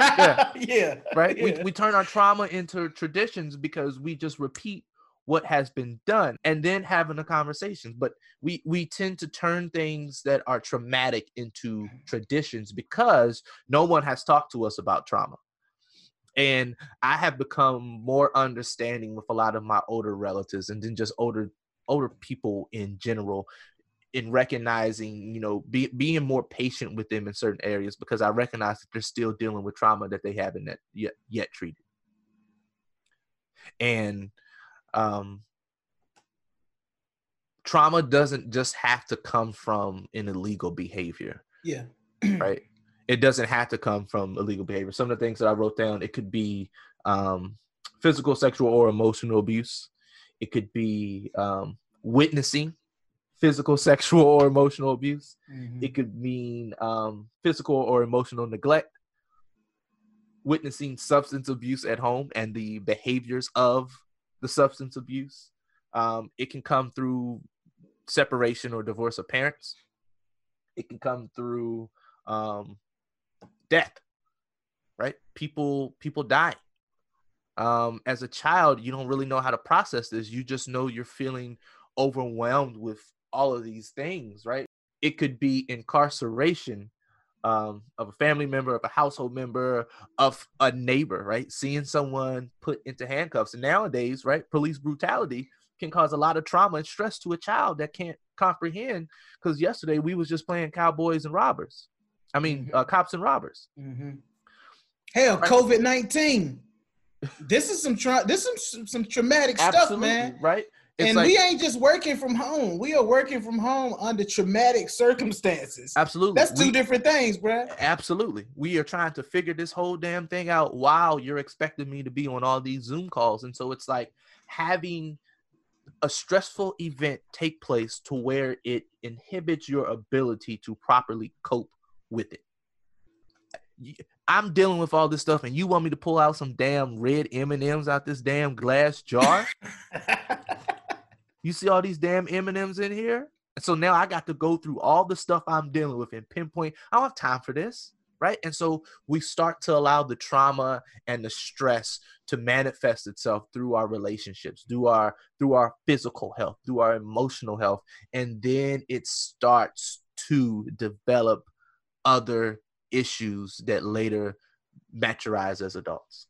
Yeah. yeah. Right? Yeah. We, we turn our trauma into traditions because we just repeat what has been done and then having a conversation but we we tend to turn things that are traumatic into mm-hmm. traditions because no one has talked to us about trauma and i have become more understanding with a lot of my older relatives and then just older older people in general in recognizing you know be, being more patient with them in certain areas because i recognize that they're still dealing with trauma that they haven't yet yet treated. And um trauma doesn't just have to come from an illegal behavior yeah. right it doesn't have to come from illegal behavior. Some of the things that I wrote down, it could be um, physical, sexual, or emotional abuse. It could be um, witnessing physical, sexual, or emotional abuse. Mm-hmm. It could mean um, physical or emotional neglect. Witnessing substance abuse at home and the behaviors of the substance abuse. Um, it can come through separation or divorce of parents. It can come through um, death right people people die um as a child you don't really know how to process this you just know you're feeling overwhelmed with all of these things right it could be incarceration um, of a family member, of a household member, of a neighbor, right? Seeing someone put into handcuffs. And nowadays, right, police brutality can cause a lot of trauma and stress to a child that can't comprehend. Because yesterday we was just playing cowboys and robbers. I mean, mm-hmm. uh, cops and robbers. Mm-hmm. Hell, right. COVID nineteen. this is some tra- this is some, some traumatic stuff, man. Right. It's and like, we ain't just working from home. We are working from home under traumatic circumstances. Absolutely. That's two we, different things, bro. Absolutely. We are trying to figure this whole damn thing out while you're expecting me to be on all these Zoom calls. And so it's like having a stressful event take place to where it inhibits your ability to properly cope with it. I'm dealing with all this stuff, and you want me to pull out some damn red M and M's out this damn glass jar? you see all these damn M and M's in here, and so now I got to go through all the stuff I'm dealing with and pinpoint. I don't have time for this, right? And so we start to allow the trauma and the stress to manifest itself through our relationships, through our through our physical health, through our emotional health, and then it starts to develop other issues that later maturize as adults.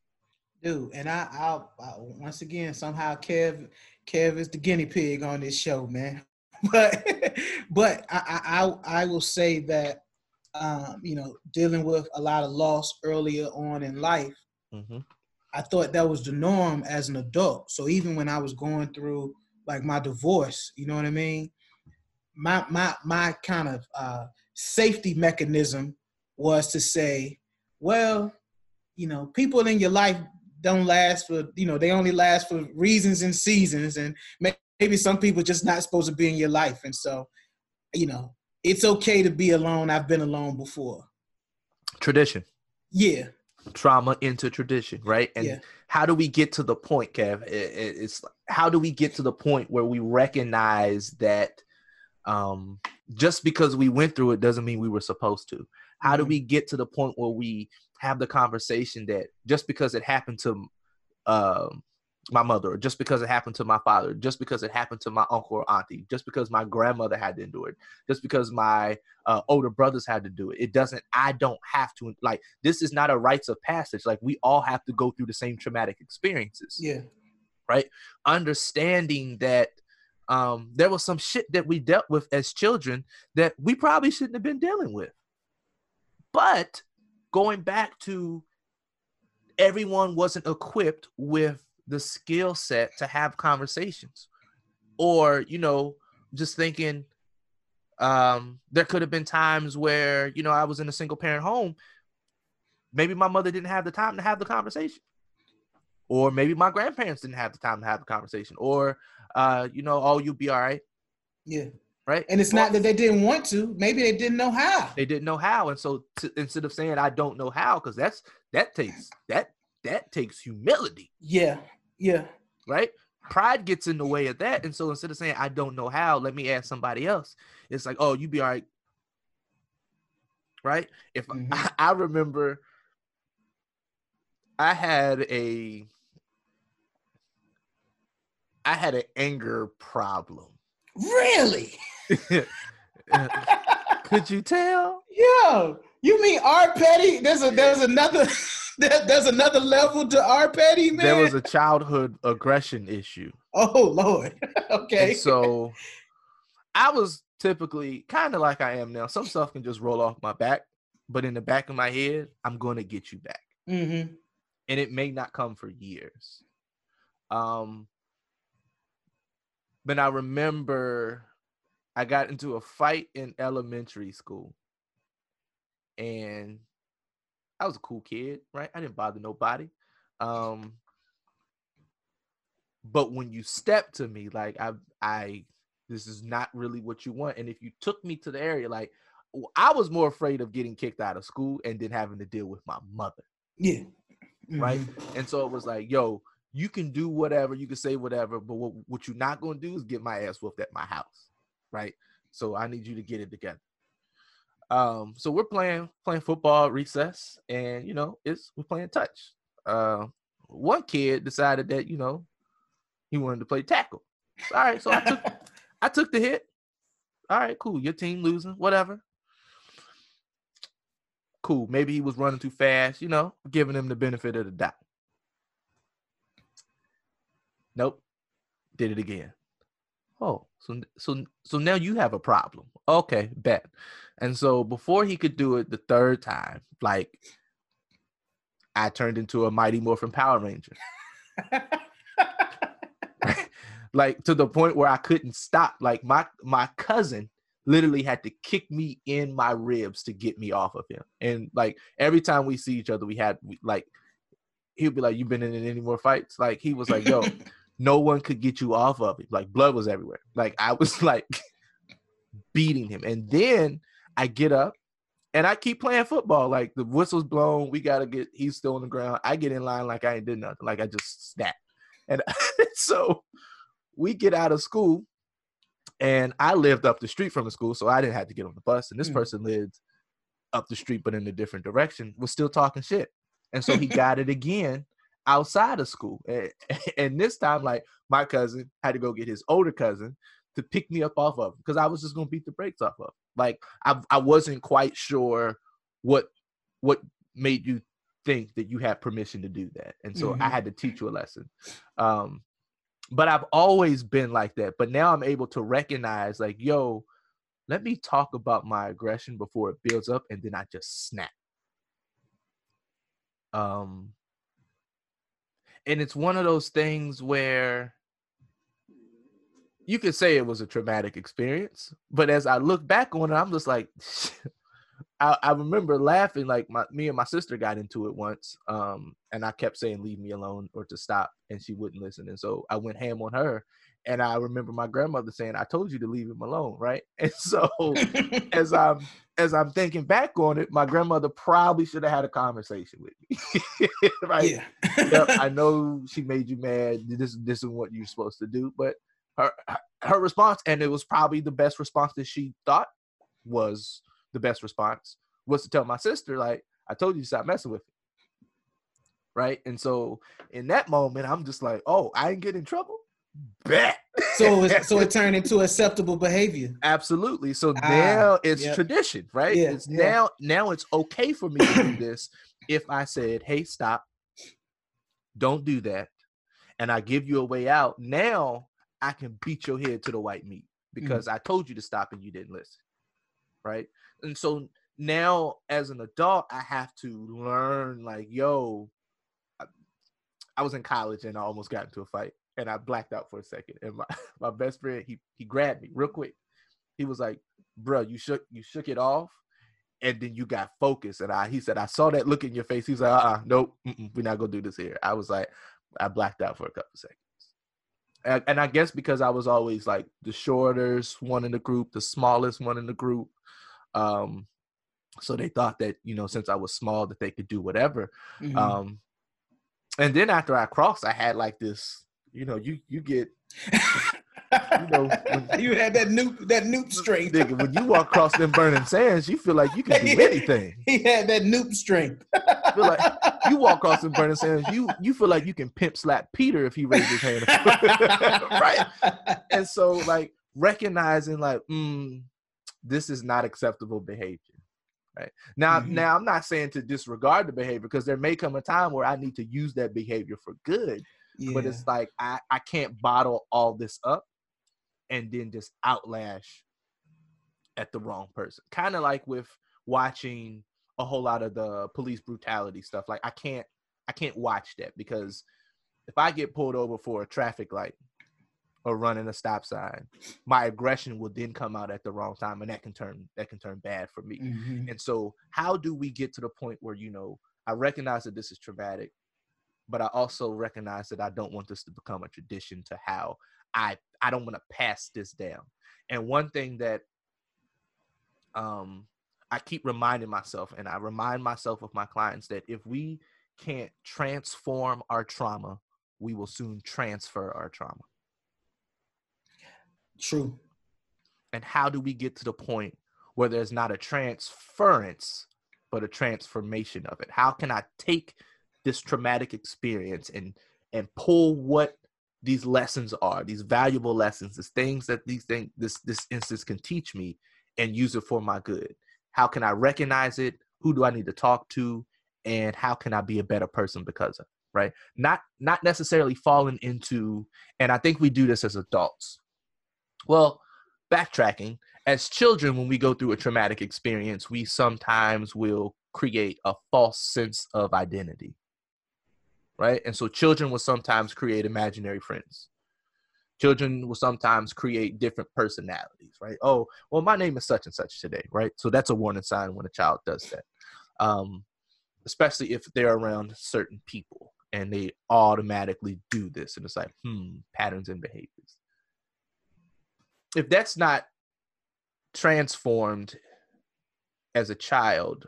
Dude, and I, I'll, I once again somehow Kev, Kev is the guinea pig on this show, man. but but I, I I will say that um, you know dealing with a lot of loss earlier on in life, mm-hmm. I thought that was the norm as an adult. So even when I was going through like my divorce, you know what I mean, my my my kind of uh, safety mechanism was to say, well, you know, people in your life don't last for you know they only last for reasons and seasons and maybe some people just not supposed to be in your life. And so you know it's okay to be alone. I've been alone before. Tradition. Yeah. Trauma into tradition right? And yeah. how do we get to the point kev? It's how do we get to the point where we recognize that um just because we went through it doesn't mean we were supposed to how mm-hmm. do we get to the point where we have the conversation that just because it happened to uh, my mother, or just because it happened to my father, just because it happened to my uncle or auntie, just because my grandmother had to do it, just because my uh, older brothers had to do it, it doesn't. I don't have to. Like this is not a rites of passage. Like we all have to go through the same traumatic experiences. Yeah. Right. Understanding that um, there was some shit that we dealt with as children that we probably shouldn't have been dealing with. But going back to everyone wasn't equipped with the skill set to have conversations or you know just thinking um there could have been times where you know i was in a single parent home maybe my mother didn't have the time to have the conversation or maybe my grandparents didn't have the time to have the conversation or uh you know oh you'll be all right yeah right? And it's well, not that they didn't want to. Maybe they didn't know how. They didn't know how, and so to, instead of saying I don't know how, because that's that takes that that takes humility. Yeah, yeah. Right. Pride gets in the way of that, and so instead of saying I don't know how, let me ask somebody else. It's like, oh, you'll be all right. Right. If mm-hmm. I, I remember, I had a I had an anger problem Really? Could you tell? Yo, you mean R Petty? There's a there's another there's another level to R Petty, man. There was a childhood aggression issue. Oh Lord. okay. And so I was typically kind of like I am now. Some stuff can just roll off my back, but in the back of my head, I'm going to get you back. Mm-hmm. And it may not come for years. Um, but I remember I got into a fight in elementary school. And I was a cool kid, right? I didn't bother nobody. Um, but when you step to me, like I, I, this is not really what you want. And if you took me to the area, like I was more afraid of getting kicked out of school and then having to deal with my mother. Yeah. Mm-hmm. Right. And so it was like, yo, you can do whatever, you can say whatever, but what, what you're not going to do is get my ass whooped at my house, right? So I need you to get it together. Um, so we're playing playing football recess, and you know, it's we're playing touch. Uh, one kid decided that you know he wanted to play tackle. All right, so I took I took the hit. All right, cool. Your team losing, whatever. Cool. Maybe he was running too fast, you know, giving him the benefit of the doubt. Nope. Did it again. Oh, so so so now you have a problem. Okay, bet. And so before he could do it the third time, like I turned into a Mighty Morphin Power Ranger. like to the point where I couldn't stop. Like my my cousin literally had to kick me in my ribs to get me off of him. And like every time we see each other, we had we, like he'd be like, "You been in any more fights?" Like he was like, "Yo." no one could get you off of it. Like blood was everywhere. Like I was like beating him. And then I get up and I keep playing football. Like the whistle's blown. We gotta get he's still on the ground. I get in line like I ain't did nothing. Like I just snapped. And so we get out of school and I lived up the street from the school, so I didn't have to get on the bus. And this mm. person lived up the street, but in a different direction, was still talking shit. And so he got it again outside of school. And, and this time, like my cousin had to go get his older cousin to pick me up off of because I was just gonna beat the brakes off of. Like I I wasn't quite sure what what made you think that you had permission to do that, and so mm-hmm. I had to teach you a lesson. Um, but I've always been like that. But now I'm able to recognize, like, yo, let me talk about my aggression before it builds up, and then I just snap. Um, and it's one of those things where you could say it was a traumatic experience, but as I look back on it, I'm just like, I, I remember laughing like my me and my sister got into it once, um, and I kept saying leave me alone or to stop, and she wouldn't listen, and so I went ham on her. And I remember my grandmother saying, "I told you to leave him alone, right?" And so, as I'm as I'm thinking back on it, my grandmother probably should have had a conversation with me, right? Yeah. yep, I know she made you mad. This this is what you're supposed to do, but her her response, and it was probably the best response that she thought was the best response was to tell my sister, like, I told you to stop messing with me. Right. And so in that moment, I'm just like, oh, I ain't get in trouble. Bet. so so it turned into acceptable behavior. Absolutely. So ah, now it's yep. tradition, right? Yeah, it's yeah. now now it's okay for me to do this if I said, "Hey, stop. Don't do that." And I give you a way out. Now I can beat your head to the white meat because mm-hmm. I told you to stop and you didn't listen. Right? And so now as an adult, I have to learn like, yo, I was in college and I almost got into a fight and I blacked out for a second. And my, my best friend, he he grabbed me real quick. He was like, bro, you shook you shook it off and then you got focused. And I he said, I saw that look in your face. He's was like, uh-uh, nope, we're not gonna do this here. I was like, I blacked out for a couple seconds. And, and I guess because I was always like the shortest one in the group, the smallest one in the group, um, so they thought that you know since I was small that they could do whatever. Mm-hmm. Um, and then after I crossed, I had like this, you know, you you get. you know, when, you had that noob, that noob strength. Nigga, when you walk across them burning sands, you feel like you can do anything. He had that noob strength. feel like you walk across them burning sands, you you feel like you can pimp slap Peter if he raises his hand, right? And so, like recognizing, like, mm, this is not acceptable behavior right now mm-hmm. now i'm not saying to disregard the behavior because there may come a time where i need to use that behavior for good yeah. but it's like I, I can't bottle all this up and then just outlash at the wrong person kind of like with watching a whole lot of the police brutality stuff like i can't i can't watch that because if i get pulled over for a traffic light or running a stop sign, my aggression will then come out at the wrong time, and that can turn that can turn bad for me. Mm-hmm. And so, how do we get to the point where you know I recognize that this is traumatic, but I also recognize that I don't want this to become a tradition to how I I don't want to pass this down. And one thing that um I keep reminding myself, and I remind myself of my clients that if we can't transform our trauma, we will soon transfer our trauma. True. And how do we get to the point where there's not a transference, but a transformation of it? How can I take this traumatic experience and and pull what these lessons are, these valuable lessons, these things that these things this this instance can teach me and use it for my good? How can I recognize it? Who do I need to talk to? And how can I be a better person because of? Right? Not not necessarily falling into, and I think we do this as adults well, backtracking, as children, when we go through a traumatic experience, we sometimes will create a false sense of identity. Right? And so children will sometimes create imaginary friends. Children will sometimes create different personalities, right? Oh, well, my name is such and such today, right? So that's a warning sign when a child does that. Um, especially if they're around certain people and they automatically do this. And it's like, hmm, patterns and behaviors if that's not transformed as a child,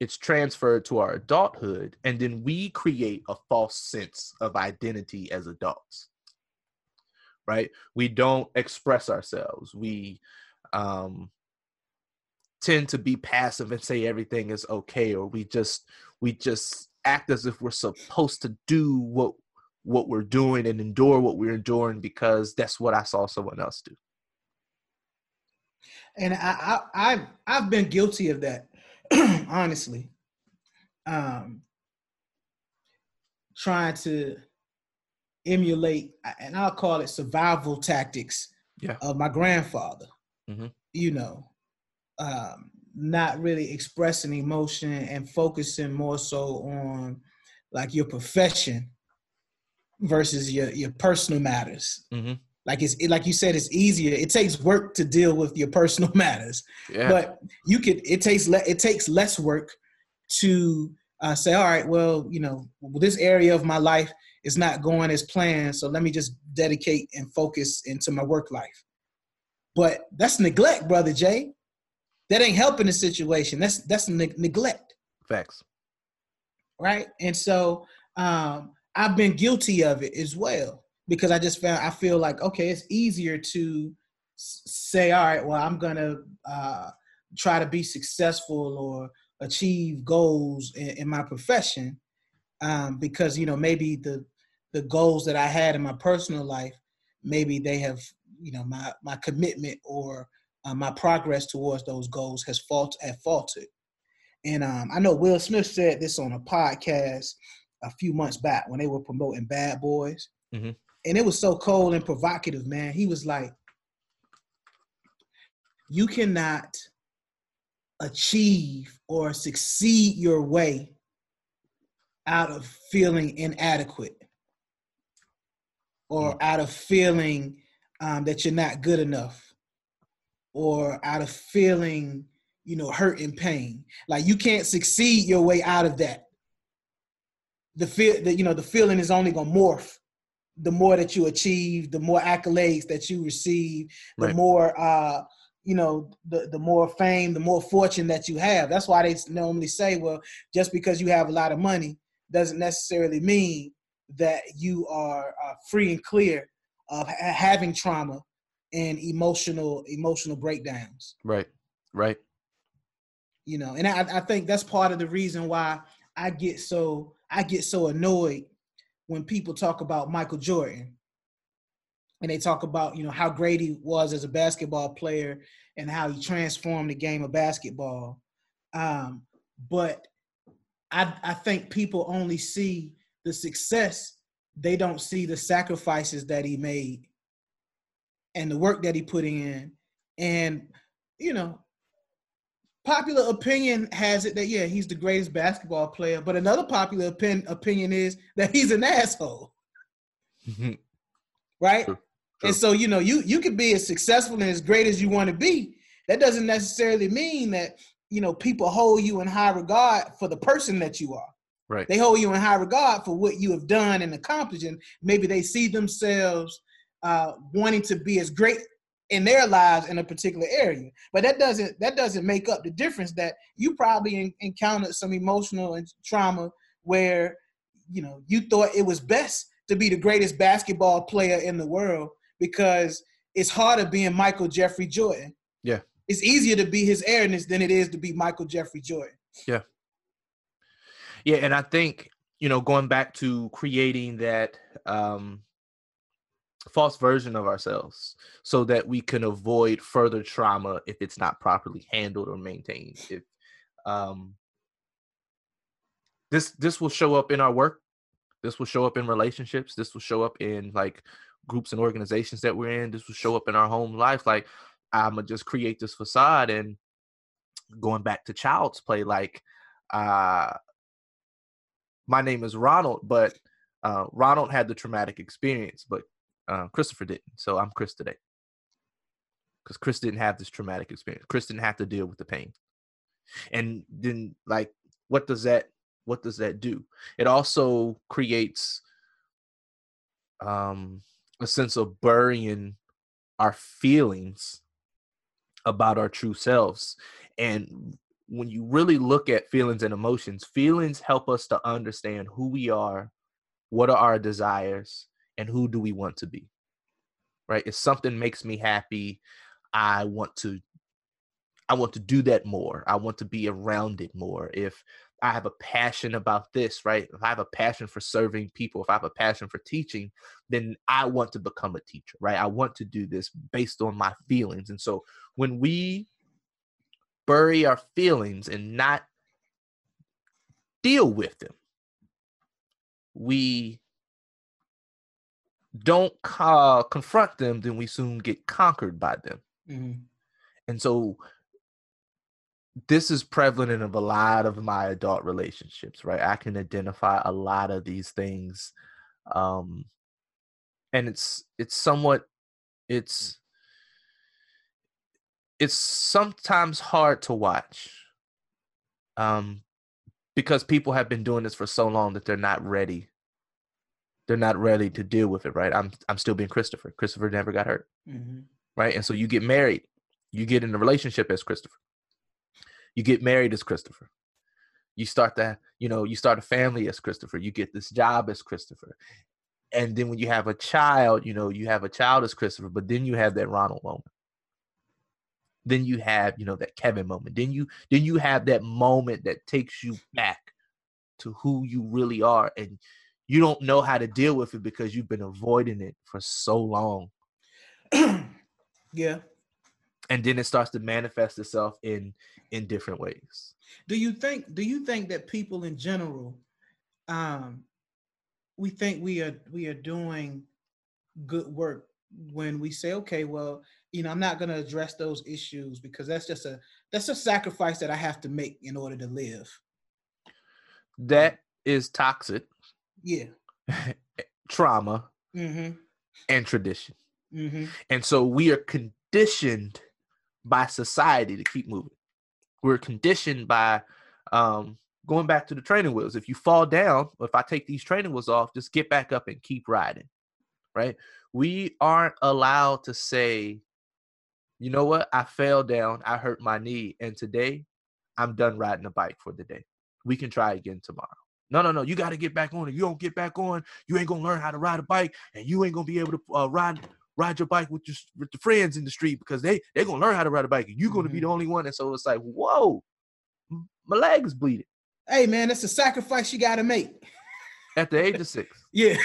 it's transferred to our adulthood, and then we create a false sense of identity as adults. Right? We don't express ourselves. We um, tend to be passive and say everything is okay, or we just we just act as if we're supposed to do what what we're doing and endure what we're enduring because that's what I saw someone else do and I, I I've I've been guilty of that, honestly. Um, trying to emulate, and I'll call it survival tactics Yeah. of my grandfather. Mhm. You know, um, not really expressing emotion and focusing more so on like your profession versus your your personal matters. Mhm. Like it's it, like you said, it's easier. It takes work to deal with your personal matters, Yeah. but you could. It takes le- it takes less work to uh, say, all right, well, you know, this area of my life is not going as planned, so let me just dedicate and focus into my work life. But that's neglect, brother Jay. That ain't helping the situation. That's that's ne- neglect Facts. right? And so um, I've been guilty of it as well because I just found I feel like okay, it's easier to say, all right, well, I'm gonna uh, try to be successful or achieve goals in, in my profession um, because you know maybe the the goals that I had in my personal life, maybe they have you know my my commitment or uh, my progress towards those goals has fault have faltered. And um, I know Will Smith said this on a podcast a few months back when they were promoting Bad Boys. Mhm. And it was so cold and provocative, man. He was like, You cannot achieve or succeed your way out of feeling inadequate or out of feeling um, that you're not good enough or out of feeling you know hurt and pain. Like you can't succeed your way out of that. The feel that you know the feeling is only going to morph the more that you achieve the more accolades that you receive the Right. more uh you know the the more fame the more fortune that you have that's why they normally say well just because you have a lot of money doesn't necessarily mean that you are uh, free and clear of ha- having trauma and emotional emotional breakdowns Right. Right. you know and I, I think that's part of the reason why i get so i get so annoyed when people talk about michael jordan and they talk about you know how great he was as a basketball player and how he transformed the game of basketball. Um, but I, I think people only see the success they don't see the sacrifices that he made and the work that he put in. And you know popular opinion has it that yeah he's the greatest basketball player but another popular opin- opinion is that he's an asshole. Right? True, and so you know you you could be as successful and as great as you want to be. That doesn't necessarily mean that you know people hold you in high regard for the person that you are. Right. they hold you in high regard for what you have done and accomplished and maybe they see themselves uh, wanting to be as great in their lives in a particular area but that doesn't that doesn't make up the difference that you probably en- encountered some emotional and trauma where you know you thought it was best to be the greatest basketball player in the world because it's harder being michael jeffrey jordan Yeah. it's easier to be his airness than it is to be michael jeffrey jordan Yeah. Yeah, and I think you know going back to creating that um, false version of ourselves so that we can avoid further trauma if it's not properly handled or maintained. If um, this this will show up in our work, this will show up in relationships, this will show up in like groups and organizations that we're in. This will show up in our home life. Like I'm gonna just create this facade and going back to child's play, like uh my name is Ronald, but uh, Ronald had the traumatic experience, but uh, Christopher didn't. So I'm Chris today. Because Chris didn't have this traumatic experience. Chris didn't have to deal with the pain. And then like what does that what does that do? It also creates um a sense of burying our feelings about our true selves. And when you really look at feelings and emotions, feelings help us to understand who we are, what are our desires, and who do we want to be. Right? If something makes me happy, I want to I want to do that more. I want to be around it more. If I have a passion about this, right? If I have a passion for serving people, if I have a passion for teaching, then I want to become a teacher, right? I want to do this based on my feelings. And so when we bury our feelings and not deal with them, we don't uh, confront them, then we soon get conquered by them. Mm-hmm. And so this is prevalent in a lot of my adult relationships, right? I can identify a lot of these things. Um and it's it's somewhat it's it's sometimes hard to watch. Um because people have been doing this for so long that they're not ready. They're not ready to deal with it, right? I'm I'm still being Christopher. Christopher never got hurt. Mm-hmm. Right? And so you get married. You get in a relationship as Christopher you get married as Christopher. You start that, you know, you start a family as Christopher. You get this job as Christopher. And then when you have a child, you know, you have a child as Christopher, but then you have that Ronald moment. Then you have, you know, that Kevin moment. Then you then you have that moment that takes you back to who you really are and you don't know how to deal with it because you've been avoiding it for so long. yeah. And then it starts to manifest itself in in different ways. Do you think do you think that people in general um we think we are we are doing good work when we say okay well you know i'm not going to address those issues because that's just a that's a sacrifice that i have to make in order to live. That is toxic yeah trauma mm-hmm. and tradition mm-hmm. and so we are conditioned by society to keep moving. We're conditioned by um, going back to the training wheels. If you fall down, if I take these training wheels off, just get back up and keep riding. Right? We aren't allowed to say, you know what? I fell down, I hurt my knee, and today I'm done riding a bike for the day. We can try again tomorrow. No, no, no. You got to get back on. If you don't get back on, you ain't gonna learn how to ride a bike, and you ain't gonna be able to uh, ride ride your bike with your with the friends in the street because they they're gonna learn how to ride a bike and you're gonna mm-hmm. be the only one. And so it's like, whoa, my leg is bleeding. Hey man, that's a sacrifice you gotta make. At the age of six. yeah.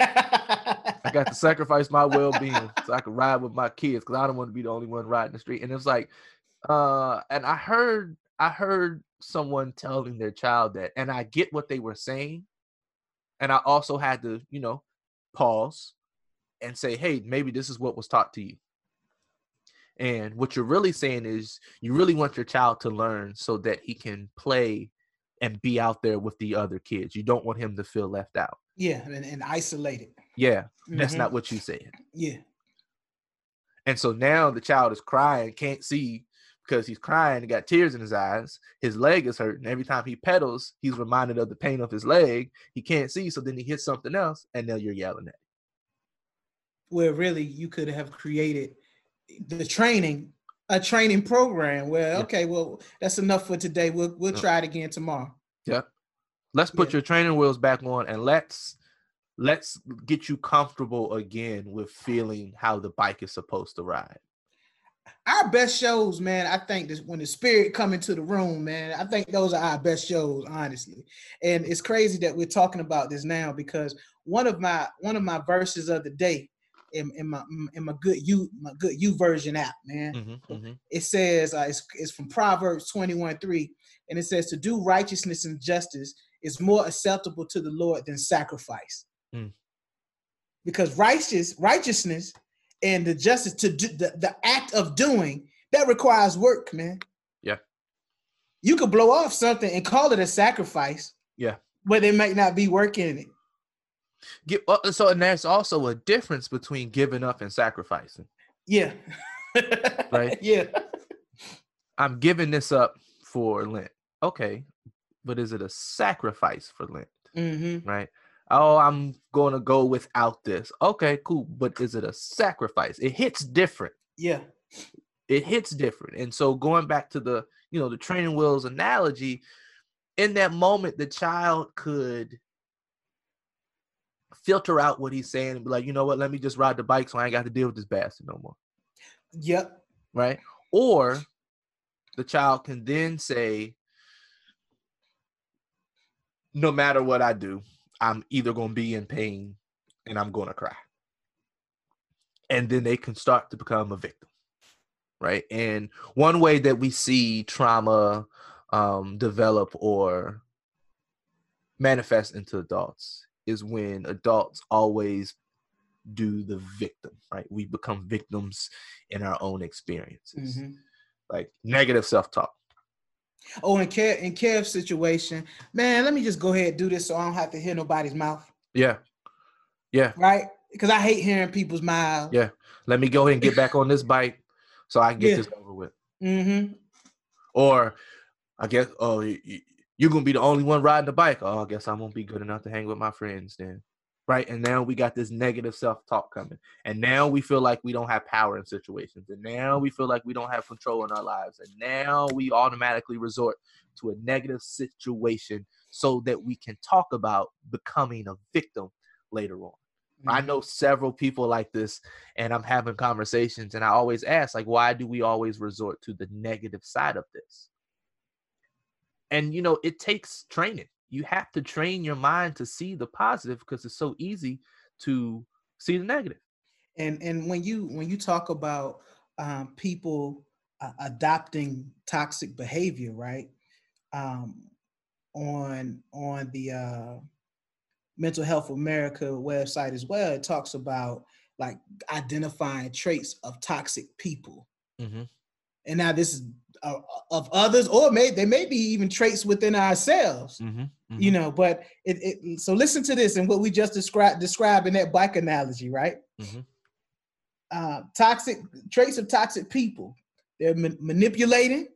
I got to sacrifice my well-being so I could ride with my kids because I don't want to be the only one riding the street. And it's like, uh, and I heard I heard someone telling their child that, and I get what they were saying. And I also had to, you know, pause and say, hey, maybe this is what was taught to you. And what you're really saying is you really want your child to learn so that he can play and be out there with the other kids. You don't want him to feel left out. Yeah, and, and isolated. Yeah, mm-hmm. that's not what you said. Yeah. And so now the child is crying, can't see because he's crying and got tears in his eyes. His leg is hurting. Every time he pedals, he's reminded of the pain of his leg. He can't see, so then he hits something else, and now you're yelling at him where really you could have created the training a training program where yeah. okay well that's enough for today we'll we'll yeah. try it again tomorrow yeah let's put yeah. your training wheels back on and let's let's get you comfortable again with feeling how the bike is supposed to ride our best shows man i think this when the spirit come into the room man i think those are our best shows honestly and it's crazy that we're talking about this now because one of my one of my verses of the day in, in my in my good you my good YouVersion app, man. Mm-hmm, mm-hmm. It says uh, it's, it's from Proverbs 21 3, and it says to do righteousness and justice is more acceptable to the Lord than sacrifice. Mm. Because righteous righteousness and the justice to do the, the act of doing that requires work, man. Yeah. You could blow off something and call it a sacrifice. Yeah. But there might not be work in it. Get, uh, so and there's also a difference between giving up and sacrificing. Yeah. right. Yeah. I'm giving this up for Lent. Okay, but is it a sacrifice for Lent? Mm-hmm. Right. Oh, I'm going to go without this. Okay, cool. But is it a sacrifice? It hits different. Yeah. It hits different. And so going back to the, you know, the training wheels analogy, in that moment, the child could filter out what he's saying and be like, you know what, let me just ride the bike so I ain't got to deal with this bastard no more. Yep. Right? Or the child can then say, no matter what I do, I'm either going to be in pain and I'm going to cry. And then they can start to become a victim. Right. And one way that we see trauma um, develop or manifest into adults is when adults always do the victim, right? We become victims in our own experiences. Mhm. Like negative self-talk. Oh, in Kev, in Kev's situation, man, let me just go ahead and do this so I don't have to hear nobody's mouth, Yeah. Yeah. right? Because I hate hearing people's mouths. Yeah. Let me go ahead and get back on this bike so I can get Yeah. this over with. Mm-hmm. Or I guess, oh, you're gonna be the only one riding the bike. Oh, I guess I won't be good enough to hang with my friends then. Right. And now we got this negative self-talk coming. And now we feel like we don't have power in situations. And now we feel like we don't have control in our lives. And now we automatically resort to a negative situation so that we can talk about becoming a victim later on. I Mm-hmm. know several people like this, and I'm having conversations, and I always ask, like, why do we always resort to the negative side of this? And you know, it takes training. You have to train your mind to see the positive because it's so easy to see the negative. and and when you when you talk about um, people uh, adopting toxic behavior right um, on on the uh, mental health america website as well it talks about like identifying traits of toxic people Mm-hmm. and now this is uh, of others or may they may be even traits within ourselves Mm-hmm. you know but it, it so listen to this and what we just described described in that bike analogy right Mhm. uh toxic traits of toxic people they're ma- manipulating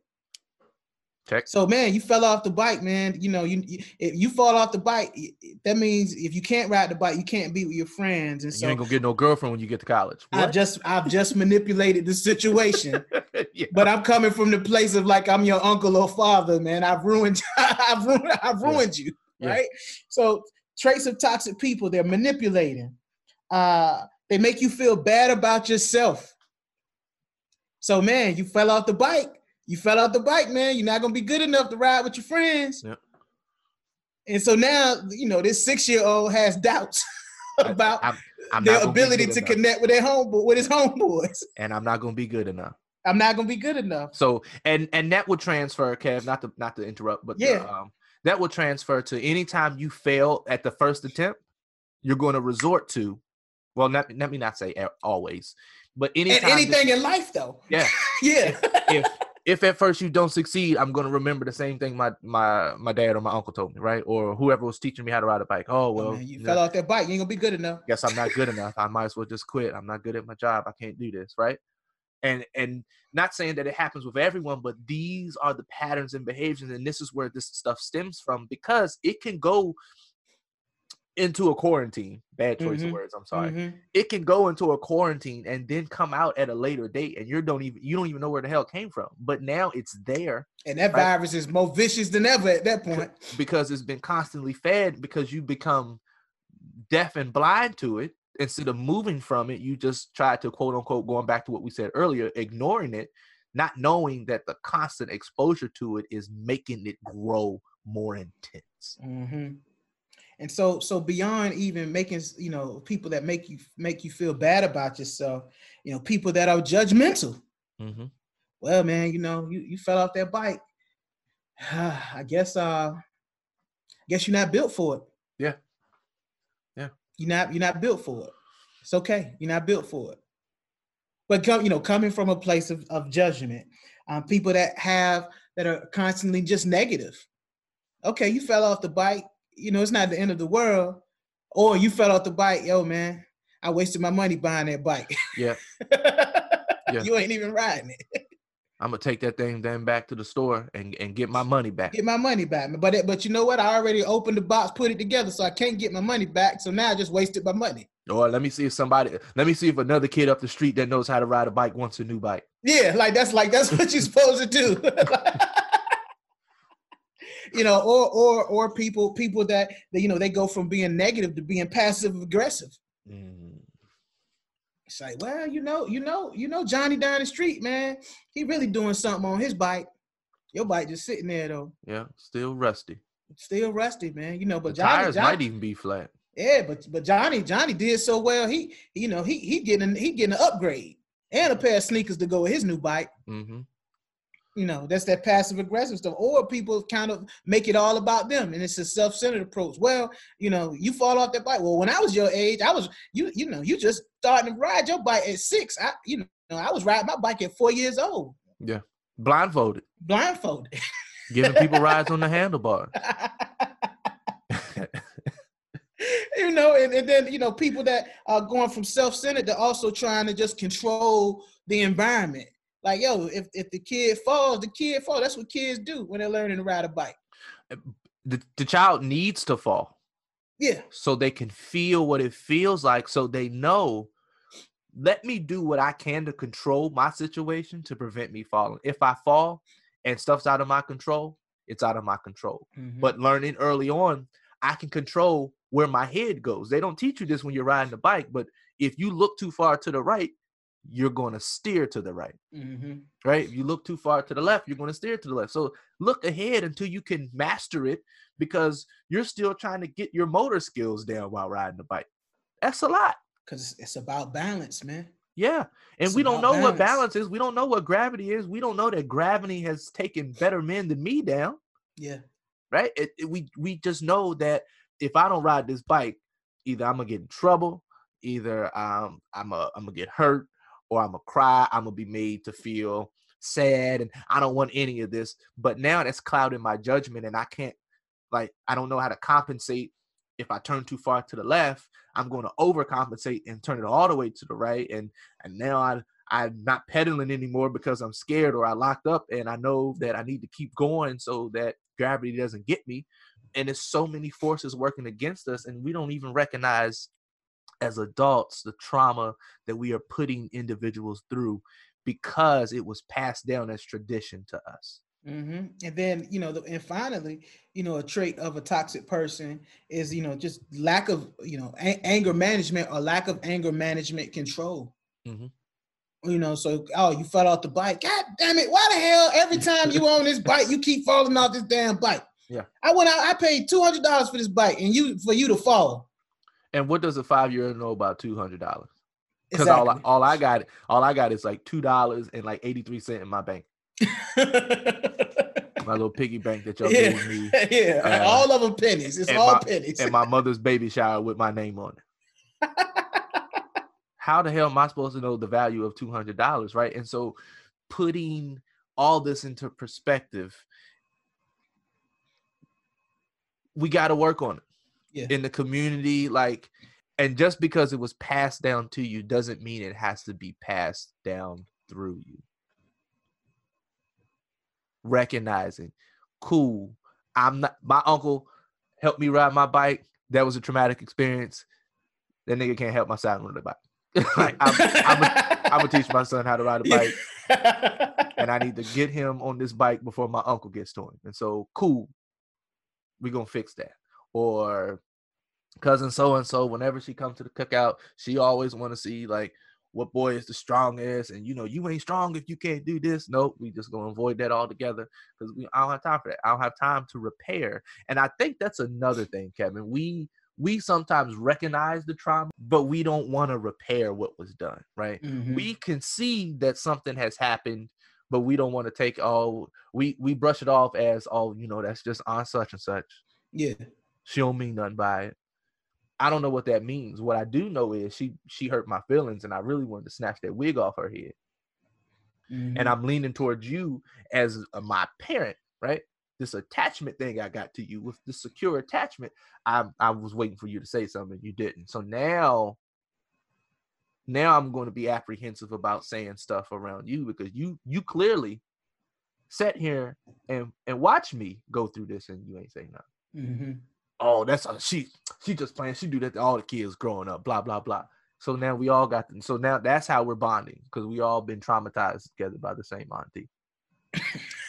Check. so man you fell off the bike man you know you, you if you fall off the bike that means if you can't ride the bike you can't be with your friends and you so you ain't gonna get no girlfriend when you get to college. i've just i've just manipulated the situation yeah. but i'm coming from the place of like i'm your uncle or father man i've ruined i've ruined i've Yeah. ruined you Yeah. right so traits of toxic people they're manipulating uh they make you feel bad about yourself so man you fell off the bike you fell off the bike man. You're not gonna be good enough to ride with your friends. Yep. and so now you know this six-year-old has doubts about I'm, I'm their ability to enough, connect with their homeboy with his homeboys. And I'm not gonna be good enough. i'm not gonna be good enough. So and and that would transfer, Kev, not to not to interrupt, but the, Yeah. um, that would transfer to anytime you fail at the first attempt, you're going to resort to, well, not, let me not say always, but and anytime, that- anything in life though. Yeah, yeah. If if at first you don't succeed, I'm going to remember the same thing my my my dad or my uncle told me, right, or whoever was teaching me how to ride a bike. Oh Oh, well, man, you you fell know, off that bike. You ain't gonna be good enough. guess I'm not good enough. I might as well just quit. I'm not good at my job. I can't do this, right? And and not saying that it happens with everyone, but these are the patterns and behaviors, and this is where this stuff stems from because it can go into a quarantine. Bad choice Mhm. of words. I'm sorry. Mhm. It can go into a quarantine and then come out at a later date, and you don't even you don't even know where the hell it came from. But now it's there And that Right. virus is more vicious than ever at that point. because it's been constantly fed because you become deaf and blind to it instead of moving from it you just try to quote unquote going back to what we said earlier ignoring it not knowing that the constant exposure to it is making it grow more intense Mhm. And so, so beyond even making, you know, people that make you make you feel bad about yourself, you know, people that are judgmental. mm-hmm. Well, man, you know, you, you fell off that bike. I guess, uh, guess you're not built for it. Yeah. Yeah. You're not. You're not built for it. It's okay. You're not built for it. But come, you know, coming from a place of, of judgment, um, people that have that are constantly just negative. Okay, you fell off the bike. You know, it's not the end of the world. Or you fell off the bike, yo, man. I wasted my money buying that bike. yeah You ain't even riding it. i'm gonna take that thing then back to the store and, and get my money back Get my money back. But it, but you know what? I already opened the box, put it together, so I can't get my money back. So now I just wasted my money. or let me see if somebody let me see if another kid up the street that knows how to ride a bike wants a new bike Yeah, like that's like that's what you're supposed to do. you know, or or or people people that, that you know they go from being negative to being passive aggressive. Mm, It's like, well, you know, you know, you know, Johnny down the street, man, he really doing something on his bike. Your bike just sitting there though, yeah still rusty still rusty, man. You know, but the Johnny, tires Johnny might even be flat yeah, but but Johnny, Johnny did so well. He, you know, he he getting he getting an upgrade and a pair of sneakers to go with his new bike. mm-hmm. You know, that's that passive aggressive stuff. Or people kind of make it all about them, and it's a self-centered approach. Well, you know, you fall off that bike. Well, when I was your age, I was you. You know, you just starting to ride your bike at six. I, you know, I was riding my bike at four years old. Yeah, blindfolded. Blindfolded. Giving people rides on the handlebar. you know, and, and then you know, people that are going from self-centered to also trying to just control the environment. Like, yo, if, if the kid falls, the kid falls. That's what kids do when they're learning to ride a bike. The, the child needs to fall. Yeah. So they can feel what it feels like. So they know, let me do what I can to control my situation to prevent me falling. If I fall and stuff's out of my control, it's out of my control. Mm-hmm. But learning early on, I can control where my head goes. They don't teach you this when you're riding the bike, but if you look too far to the right, you're going to steer to the right. Mm-hmm. Right? If you look too far to the left, you're going to steer to the left. So look ahead until you can master it because you're still trying to get your motor skills down while riding the bike. That's a lot. Because it's about balance, man. Yeah. And it's we don't know balance. what balance is. We don't know what gravity is. We don't know that gravity has taken better men than me down. Yeah. Right? It, it, we we just know that if I don't ride this bike, either I'm gonna get in trouble, either um, I'm I'm gonna get hurt, or I'm gonna cry. I'm gonna be made to feel sad, and I don't want any of this. But now that's clouding my judgment, and I can't like I don't know how to compensate. If I turn too far to the left, I'm going to overcompensate and turn it all the way to the right, and and now I I'm not pedaling anymore because I'm scared or I locked up, and I know that I need to keep going so that gravity doesn't get me. And there's so many forces working against us, and we don't even recognize as adults the trauma that we are putting individuals through because it was passed down as tradition to us. Mm-hmm. And then, you know, the, and finally, you know, a trait of a toxic person is, you know, just lack of, you know, a- anger management or lack of anger management control. Mm-hmm. You know, so oh, you fell off the bike. God damn it! Why the hell every time you on this bike, you keep falling off this damn bike? Yeah. I went out. I paid two hundred dollars for this bike, and you for you to fall. And what does a five year old know about two hundred dollars? Because exactly. all I, all I got all I got is like two dollars and like eighty three cent in my bank. my little piggy bank that y'all yeah. gave me. Yeah, uh, all of them pennies. It's all my, pennies. and my mother's baby shower with my name on it. How the hell am I supposed to know the value of two hundred dollars, right? And so, putting all this into perspective, we got to work on it yeah. in the community like and just because it was passed down to you doesn't mean it has to be passed down through you. Recognizing cool i'm not my uncle helped me ride my bike. That was a traumatic experience. That nigga can't help my son ride the bike. Like I'm, I'm, a, I'm gonna teach my son how to ride a bike and i need to get him on this bike before my uncle gets to him. And so cool we're gonna fix that or cousin so and so whenever she comes to the cookout she always want to see like what boy is the strongest and you know you ain't strong if you can't do this. Nope we just gonna avoid that altogether because we I don't have time for that. I don't have time to repair and i think that's another thing kevin we we sometimes recognize the trauma but we don't want to repair what was done right? Mm-hmm. we can see that something has happened but we don't want to take all we we brush it off as oh you know that's just on such and such. Yeah she don't mean nothing by it. I don't know what that means. What I do know is she she hurt my feelings, and I really wanted to snatch that wig off her head. Mm-hmm. And I'm leaning towards you as a, my parent, right? This attachment thing I got to you with the secure attachment. I I was waiting for you to say something, you didn't. So now, now I'm going to be apprehensive about saying stuff around you because you you clearly sat here and and watch me go through this, and you ain't saying nothing. Mm-hmm oh, that's a, she she just playing. She do that to all the kids growing up. Blah blah blah. So now we all got them. So now that's how we're bonding because we all been traumatized together by the same auntie.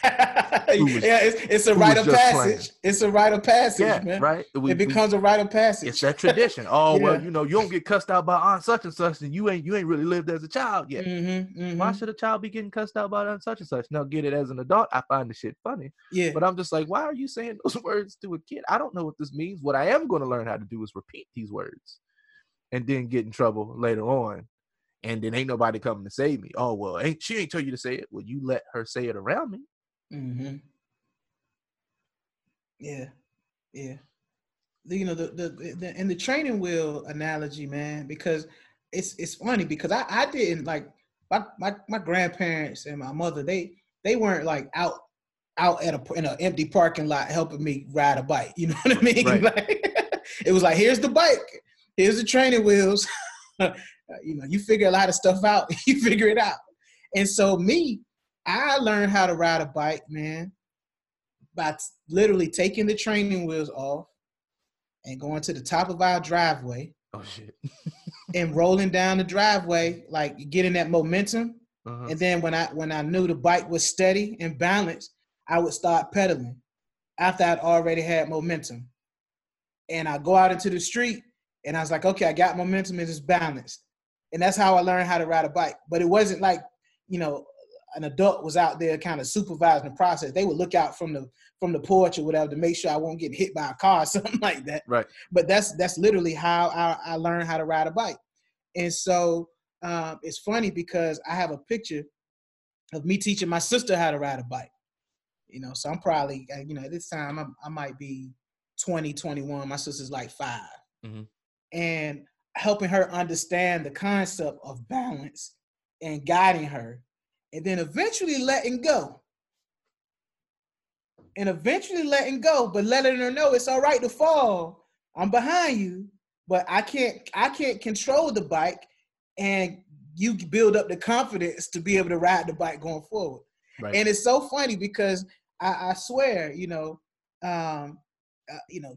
was, yeah, it's, it's a rite of passage. Playing. It's a rite of passage, yeah, man. Right? We, it becomes we, a rite of passage. It's that tradition. Oh yeah. well, you know, you don't get cussed out by aunt such and such, and you ain't you ain't really lived as a child yet. Mm-hmm, mm-hmm. Why should a child be getting cussed out by aunt such and such? Now get it as an adult. I find the shit funny. Yeah. But I'm just like, why are you saying those words to a kid? I don't know what this means. What I am going to learn how to do is repeat these words, and then get in trouble later on and then ain't nobody coming to save me. Oh well, ain't she ain't tell you to say it? Well, you let her say it around me. Mm-hmm. Yeah, yeah. You know the, the the and the training wheel analogy, man, because it's it's funny because I I didn't like my my my grandparents and my mother they they weren't like out out at a in an empty parking lot helping me ride a bike. You know what I mean? Right. Like, it was like here's the bike, here's the training wheels. you know, you figure a lot of stuff out. you figure it out. And so me, I learned how to ride a bike, man, by literally taking the training wheels off and going to the top of our driveway. Oh shit. and rolling down the driveway, like getting that momentum. Uh-huh. And then when I when I knew the bike was steady and balanced, I would start pedaling after I'd already had momentum. And I go out into the street and I was like, okay, I got momentum and it's balanced. And that's how I learned how to ride a bike. But it wasn't like, you know, an adult was out there kind of supervising the process. They would look out from the from the porch or whatever to make sure I won't get hit by a car or something like that. Right. But that's that's literally how I, I learned how to ride a bike. And so um, it's funny because I have a picture of me teaching my sister how to ride a bike. You know, so I'm probably uh, you know at this time I'm, i might be 20, 21. My sister's like 5 mm-hmm. and helping her understand the concept of balance and guiding her and then eventually letting go. And eventually letting go, but letting her know it's all right to fall. I'm behind you, but I can't I can't control the bike and you build up the confidence to be able to ride the bike going forward. Right. And it's so funny because I, I swear, you know, um, uh, you know,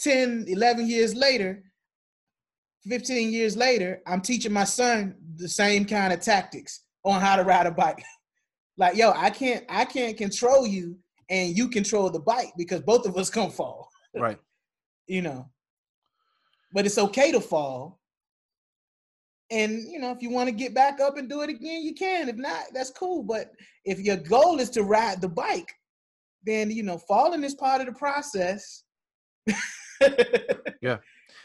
10, 11 years later, 15 years later, I'm teaching my son the same kind of tactics on how to ride a bike. like, yo, I can't I can't control you and you control the bike because both of us come fall. Right. you know. But it's okay to fall. And you know, if you want to get back up and do it again, you can. If not, that's cool. But if your goal is to ride the bike, then you know, falling is part of the process. yeah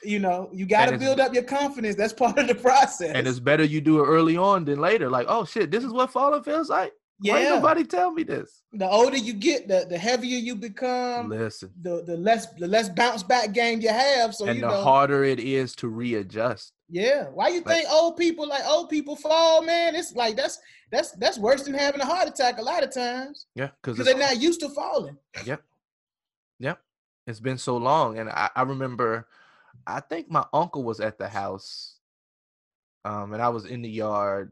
you know, you got to build up your confidence. That's part of the process. And it's better you do it early on than later. Like, oh shit, this is what falling feels like. Yeah. Why nobody tell me this? The older you get, the, the heavier you become. Listen. The the less the less bounce back game you have. So and the know, harder it is to readjust. Yeah. Why you like, think old people like old people fall, man? It's like that's that's that's worse than having a heart attack a lot of times. Yeah, because they're not used to falling. Yep. Yep. It's been so long. And I, I remember I think my uncle was at the house, um, and I was in the yard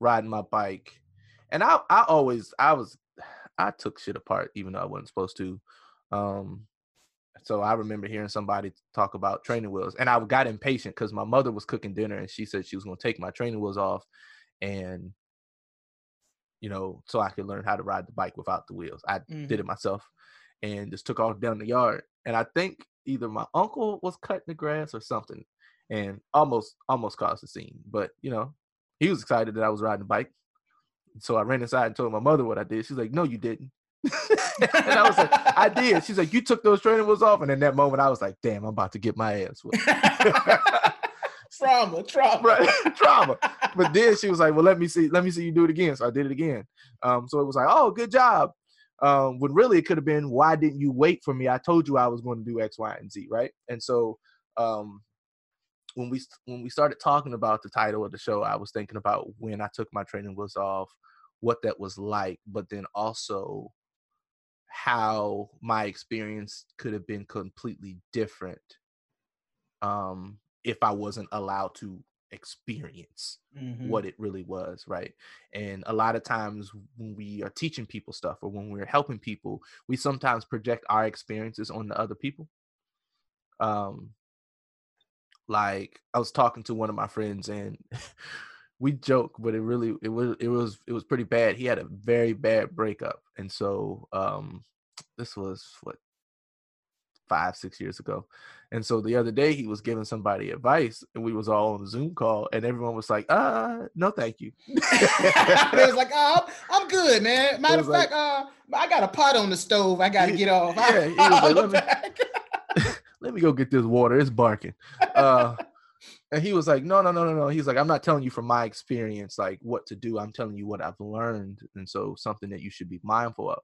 riding my bike, and I I always I was I took shit apart even though I wasn't supposed to. Um, so I remember hearing somebody talk about training wheels, and I got impatient because my mother was cooking dinner, and she said she was going to take my training wheels off, and you know, so I could learn how to ride the bike without the wheels. I mm-hmm. did it myself, and just took off down the yard. And I think either my uncle was cutting the grass or something, and almost almost caused a scene. But you know, he was excited that I was riding a bike, so I ran inside and told my mother what I did. She's like, "No, you didn't." and I was like, "I did." She's like, "You took those training wheels off," and in that moment, I was like, "Damn, I'm about to get my ass whipped." trauma, trauma, right, trauma. But then she was like, "Well, let me see, let me see you do it again." So I did it again. Um, so it was like, "Oh, good job." Um, when really it could have been, why didn't you wait for me? I told you I was going to do X, Y, and Z, right? And so um, when we when we started talking about the title of the show, I was thinking about when I took my training wheels off, what that was like, but then also how my experience could have been completely different um, if I wasn't allowed to experience mm-hmm. what it really was right? And a lot of times when we are teaching people stuff or when we're helping people we sometimes project our experiences on the other people. Um like i was talking to one of my friends and we joke but it really it was it was it was pretty bad. He had a very bad breakup. And so um this was what five six years ago and so the other day he was giving somebody advice and we was all on a Zoom call and everyone was like, uh, no, thank you. it was like, oh, I'm good, man. Matter of fact, like, uh, I got a pot on the stove. I got to get off. Yeah, he was like, let, me, let me go get this water. It's barking. Uh, And he was like, no, no, no, no, no. He's like, I'm not telling you from my experience, like what to do. I'm telling you what I've learned. And so something that you should be mindful of.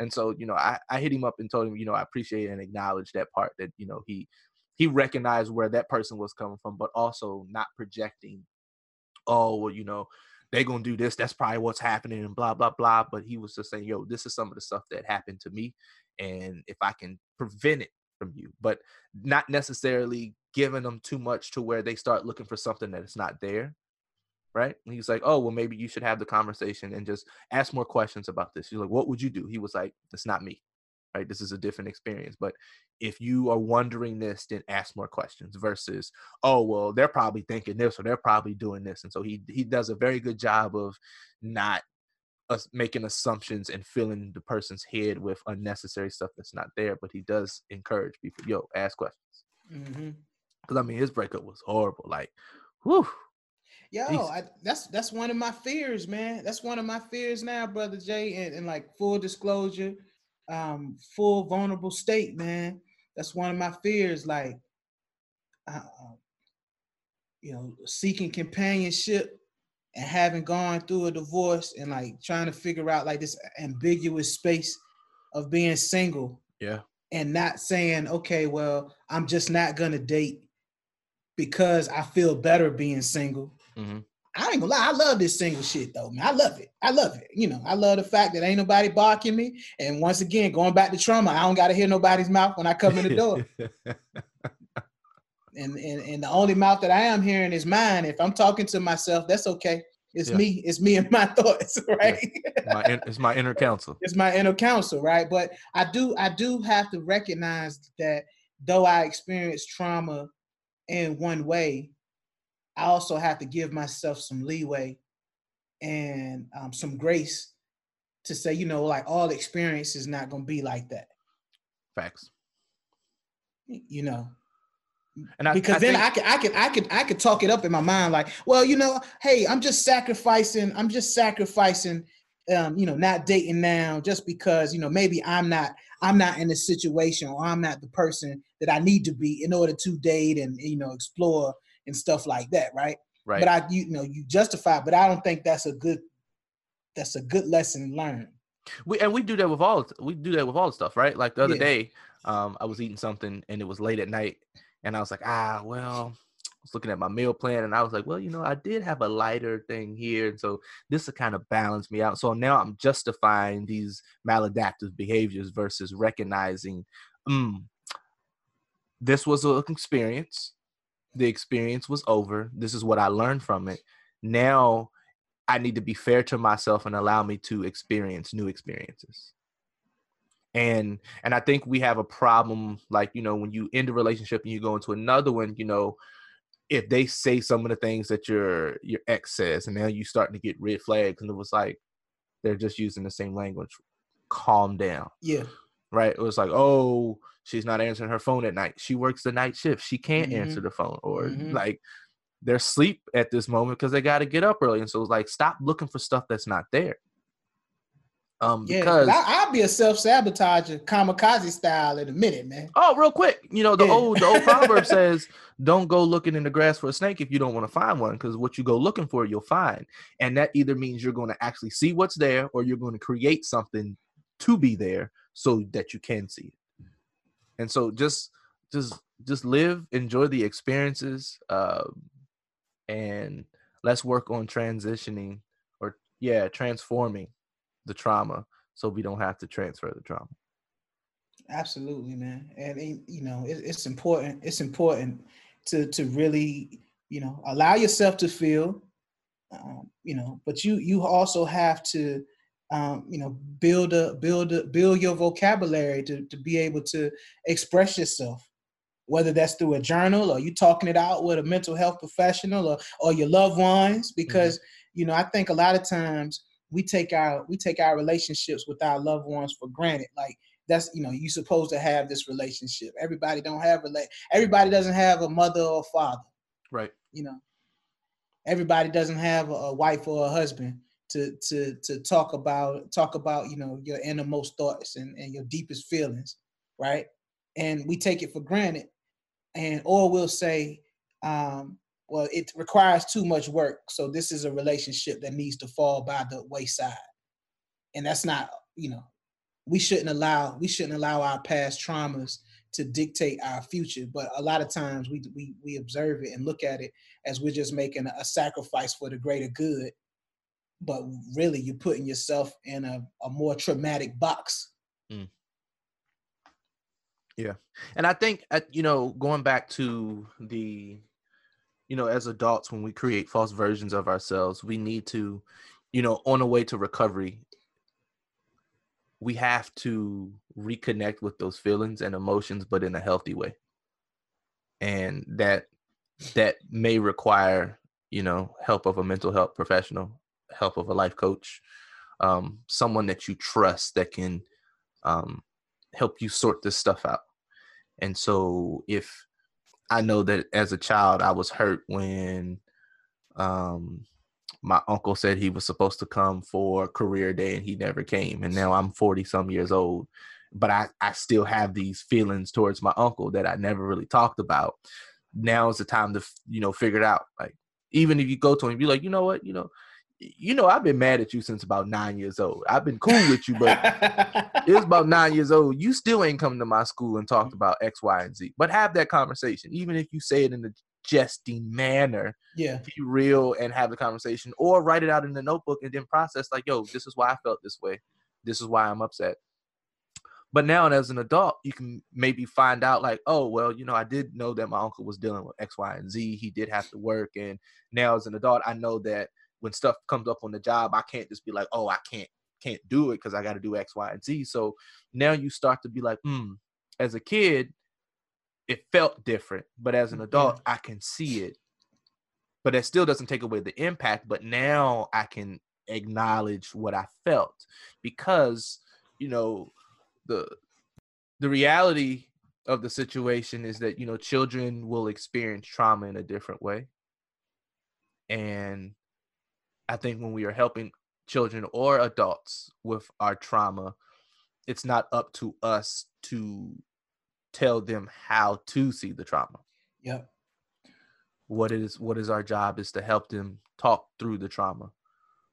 And so, you know, I, I hit him up and told him, you know, I appreciate and acknowledge that part that, you know, he he recognized where that person was coming from, but also not projecting, oh, well, you know, they're gonna do this. That's probably what's happening, and blah blah blah. But he was just saying, "Yo, this is some of the stuff that happened to me, and if I can prevent it from you, but not necessarily giving them too much to where they start looking for something that is not there." Right? And he's like, "Oh, well, maybe you should have the conversation and just ask more questions about this." He's like, "What would you do?" He was like, "It's not me." Right? This is a different experience, but if you are wondering this, then ask more questions versus, oh well, they're probably thinking this or they're probably doing this. And so he he does a very good job of not us making assumptions and filling the person's head with unnecessary stuff that's not there. But he does encourage people, yo, ask questions. Mm-hmm. Because. I mean, his breakup was horrible. Like, whew. Yo, I, that's that's one of my fears, man. That's one of my fears now, brother Jay. And, and like full disclosure, um, full vulnerable state, man that's one of my fears. Like, uh, you know, seeking companionship and having gone through a divorce and like trying to figure out like this ambiguous space of being single. Yeah. And not saying, okay, well, I'm just not gonna date because I feel better being single. Mm-hmm. I ain't gonna lie, I love this single shit though, man. I love it. I love it. You know, I love the fact that ain't nobody barking me. And once again, going back to trauma, I don't gotta hear nobody's mouth when I come in the door. and, and and the only mouth that I am hearing is mine. If I'm talking to myself, that's okay. It's yeah. me. It's me and my thoughts, right? Yeah. My, it's my inner counsel. it's my inner counsel, right? But I do I do have to recognize that though I experienced trauma in one way, I also have to give myself some leeway and um, some grace to say, you know, like all experience is not going to be like that. Facts. You know, and I, because I then think- I could I could I could I could talk it up in my mind like, well, you know, hey, I'm just sacrificing. I'm just sacrificing. Um, you know, not dating now just because you know maybe I'm not I'm not in a situation or I'm not the person that I need to be in order to date and you know explore and stuff like that, right? Right. But I, you know, you justify, but I don't think that's a good, that's a good lesson learned. We and we do that with all we do that with all the stuff, right? Like the other yeah. day, um, I was eating something and it was late at night, and I was like, ah, well, was looking at my meal plan, and I was like, well, you know, I did have a lighter thing here, and so this will kind of balance me out. So now I'm justifying these maladaptive behaviors versus recognizing, mm, this was an experience the experience was over. This is what I learned from it. Now I need to be fair to myself and allow me to experience new experiences. And and I think we have a problem like, you know, when you end a relationship and you go into another one, you know, if they say some of the things that your your ex says and now you're starting to get red flags and it was like they're just using the same language. Calm down. Yeah. Right? It was like, "Oh, she's not answering her phone at night. She works the night shift. She can't mm-hmm. answer the phone or mm-hmm. like they're asleep at this moment because they got to get up early. And so it's like, stop looking for stuff that's not there. Um, yeah, because I, will be a self sabotager, kamikaze style in a minute, man. Oh, real quick, you know the yeah. old the old proverb says, "Don't go looking in the grass for a snake if you don't want to find one, because what you go looking for, you'll find." And that either means you're going to actually see what's there, or you're going to create something to be there so that you can see it and so just just just live enjoy the experiences uh, and let's work on transitioning or yeah transforming the trauma so we don't have to transfer the trauma. Absolutely man. And you know it, it's important it's important to to really you know allow yourself to feel um, you know but you you also have to um, you know build a build a, build your vocabulary to, to be able to express yourself. Whether that's through a journal or you talking it out with a mental health professional or, or your loved ones because mm-hmm. you know i think a lot of times we take our we take our relationships with our loved ones for granted. Like that's you know you're supposed to have this relationship. Everybody don't have a everybody doesn't have a mother or father. Right. You know? Everybody doesn't have a, a wife or a husband to to to talk about talk about you know your innermost thoughts and, and your deepest feelings right? And we take it for granted. And or we'll say um well, it requires too much work. So this is a relationship that needs to fall by the wayside. And that's not, you know, we shouldn't allow we shouldn't allow our past traumas to dictate our future. But a lot of times we we we observe it and look at it as we're just making a sacrifice for the greater good. But really, you're putting yourself in a, a more traumatic box. Mm. Yeah, and I think you know going back to the, you know, as adults when we create false versions of ourselves, we need to, you know, on the way to recovery, we have to reconnect with those feelings and emotions but in a healthy way. And that that may require you know help of a mental health professional help of a life coach um, someone that you trust that can um, help you sort this stuff out. And so if i know that as a child i was hurt when um, my uncle said he was supposed to come for career day and he never came and now i'm 40 some years old but I, I still have these feelings towards my uncle that I never really talked about. Now is the time to you know figure it out. Like even if you go to him, be like, you know what, you know, you know, I've been mad at you since about nine years old. I've been cool with you, but it was about nine years old. You still ain't come to my school and talked mm-hmm. about X, Y, and Z. But have that conversation, even if you say it in a jesting manner. Yeah, be real and have the conversation, or write it out in the notebook and then process. Like, yo, this is why I felt this way. This is why I'm upset. But now, as an adult, you can maybe find out, like, oh, well, you know, I did know that my uncle was dealing with X, Y, and Z. He did have to work. And now, as an adult, I know that when stuff comes up on the job, I can't just be like, oh, I can't can't do it because I got to do X, Y, and Z. So now you start to be like, hmm, as a kid, it felt different, but as an adult, yeah. I can see it. But that still doesn't take away the impact. But now I can acknowledge what I felt because, you know, the the reality of the situation is that you know children will experience trauma in a different way and i think when we are helping children or adults with our trauma it's not up to us to tell them how to see the trauma yep what is what is our job is to help them talk through the trauma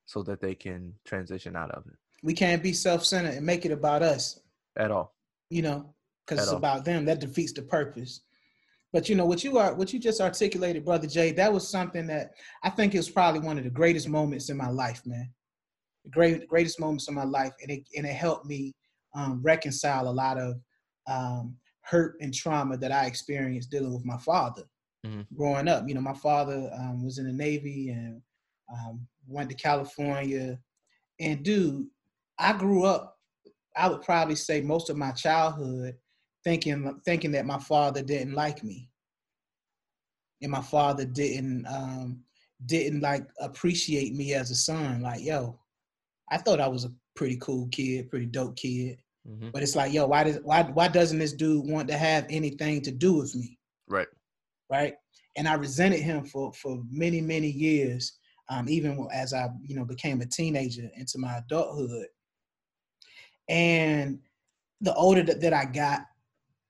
so that they can transition out of it we can't be self-centered and make it about us at all. You know, because it's all. about them. That defeats the purpose. But you know what you are, what you just articulated, brother Jay. That was something that I think is probably one of the greatest moments in my life, man. The great, greatest moments in my life, and it and it helped me um, reconcile a lot of um, hurt and trauma that I experienced dealing with my father mm-hmm. growing up. You know, my father um, was in the Navy and um, went to California, and dude, I grew up I would probably say most of my childhood thinking thinking that my father didn't like me. And my father didn't um, didn't like appreciate me as a son. Like yo i thought i was a pretty cool kid pretty dope kid. Mm-hmm. but it's like yo why does why why doesn't this dude want to have anything to do with me? Right. Right? And i resented him for for many many years um, even as i you know became a teenager into my adulthood. And the older that, that I got,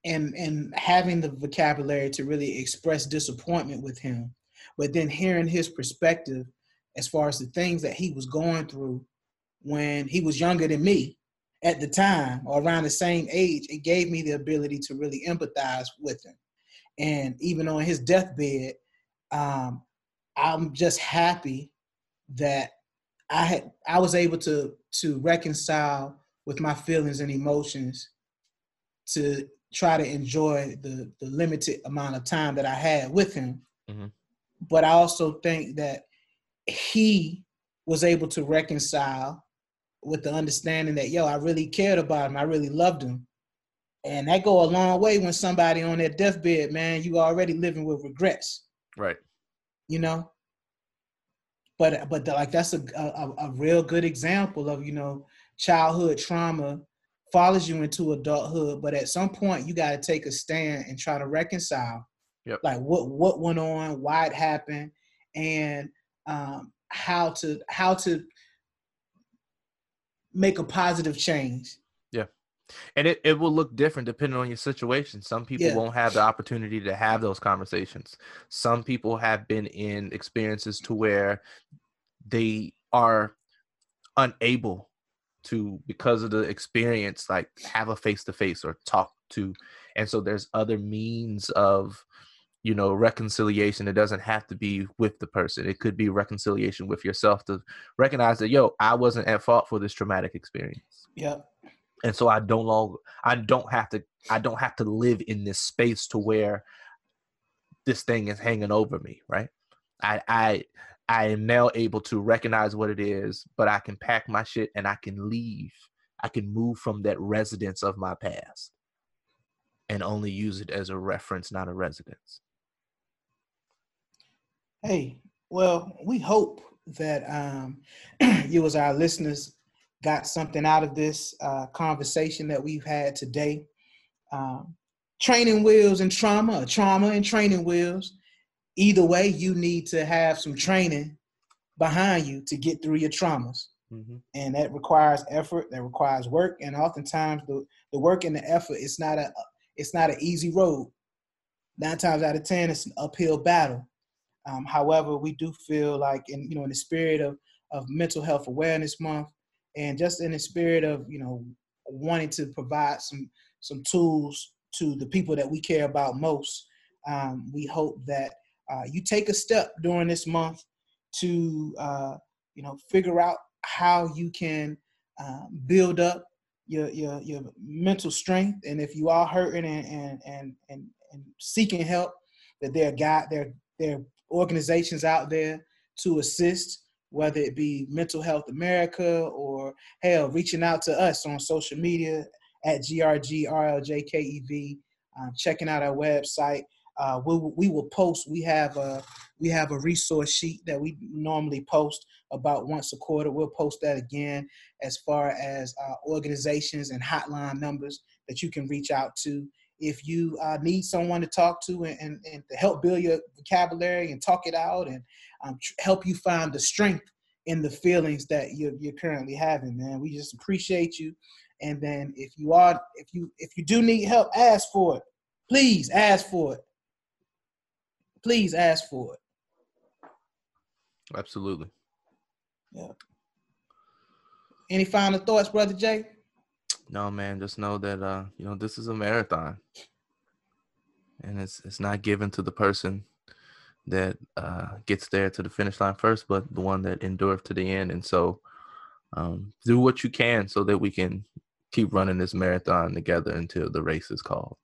and and having the vocabulary to really express disappointment with him, but then hearing his perspective as far as the things that he was going through when he was younger than me at the time or around the same age, it gave me the ability to really empathize with him. And even on his deathbed, um, I'm just happy that I had I was able to to reconcile with my feelings and emotions to try to enjoy the the limited amount of time that I had with him. Mm-hmm. But I also think that he was able to reconcile with the understanding that yo, I really cared about him, I really loved him. And that go a long way when somebody on their deathbed, man, you already living with regrets. Right. You know? But but like that's a, a, a real good example of, you know, childhood trauma follows you into adulthood, but at some point you got to take a stand and try to reconcile, yep. like what what went on, why it happened, and um, how to how to make a positive change. Yeah. and it, it will look different depending on your situation some people Yeah. won't have the opportunity to have those conversations some people have been in experiences to where they are unable to because of the experience like have a face to face or talk to and so there's other means of you know reconciliation. It doesn't have to be with the person. It could be reconciliation with yourself to recognize that yo i wasn't at fault for this traumatic experience. Yep. and so i don't long i don't have to i don't have to live in this space to where this thing is hanging over me right? I i i am now able to recognize what it is but i can pack my shit and i can leave i can move from that residence of my past and only use it as a reference not a residence Hey, well, we hope that um, you, as our listeners, got something out of this uh, conversation that we've had today. Um, training wheels and trauma, trauma and training wheels. Either way, you need to have some training behind you to get through your traumas. And that requires effort, that requires work, and oftentimes the, the work and the effort it's not a it's not an easy road. Nine times out of ten, it's an uphill battle. Um, however, we do feel like, in you know, in the spirit of of Mental Health Awareness Month, and just in the spirit of you know wanting to provide some some tools to the people that we care about most, um, we hope that uh, you take a step during this month to uh, you know figure out how you can uh, build up your, your your mental strength, and if you are hurting and and and and, and seeking help, that there are God there there organizations out there to assist, whether it be Mental Health America or hell, reaching out to us on social media at GRGRLJKEV, um, checking out our website. Uh, we, we will post. We have a we have a resource sheet that we normally post about once a quarter. We'll post that again as far as uh, organizations and hotline numbers that you can reach out to if you uh, need someone to talk to and, and, and to help build your vocabulary and talk it out and um, tr- help you find the strength in the feelings that you're, you're currently having man we just appreciate you and then if you are if you if you do need help ask for it please ask for it please ask for it absolutely Yeah. any final thoughts brother jay No, man, just know that uh, you know, this is a marathon. And it's it's not given to the person that uh gets there to the finish line first, but the one that endures to the end. And so um do what you can so that we can keep running this marathon together until the race is called.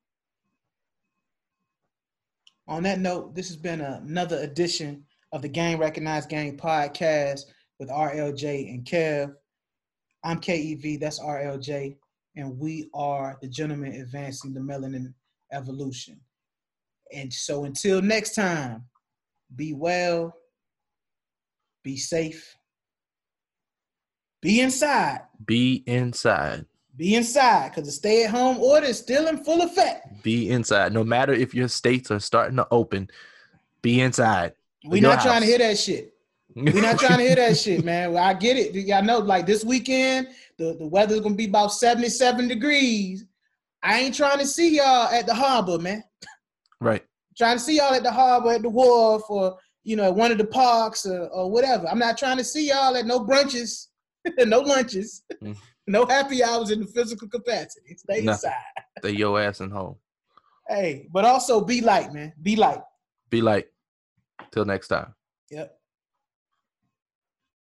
On that note, this has been another edition of the Gang Recognized Gang podcast with RLJ and Kev. I'm KEV, that's RLJ, and we are the gentlemen advancing the melanin evolution. And so until next time, be well, be safe, be inside, Be inside. Be inside, because the stay at home order is still in full effect. Be inside. No matter if your states are starting to open, be inside. We're not trying to hear that shit. We're not trying to hear that shit, man. Well, I get it. Y'all know, like this weekend, the, the weather's gonna be about 77 degrees. I ain't trying to see y'all at the harbor, man. Right. trying to see y'all at the harbor, at the wharf, or you know, at one of the parks or, or whatever. I'm not trying to see y'all at no brunches, no lunches, Mm. No happy hours in the physical capacity. Stay No. inside. Stay your ass in home. Hey, but also be light, man. Be light. Be like, till next time. Yep.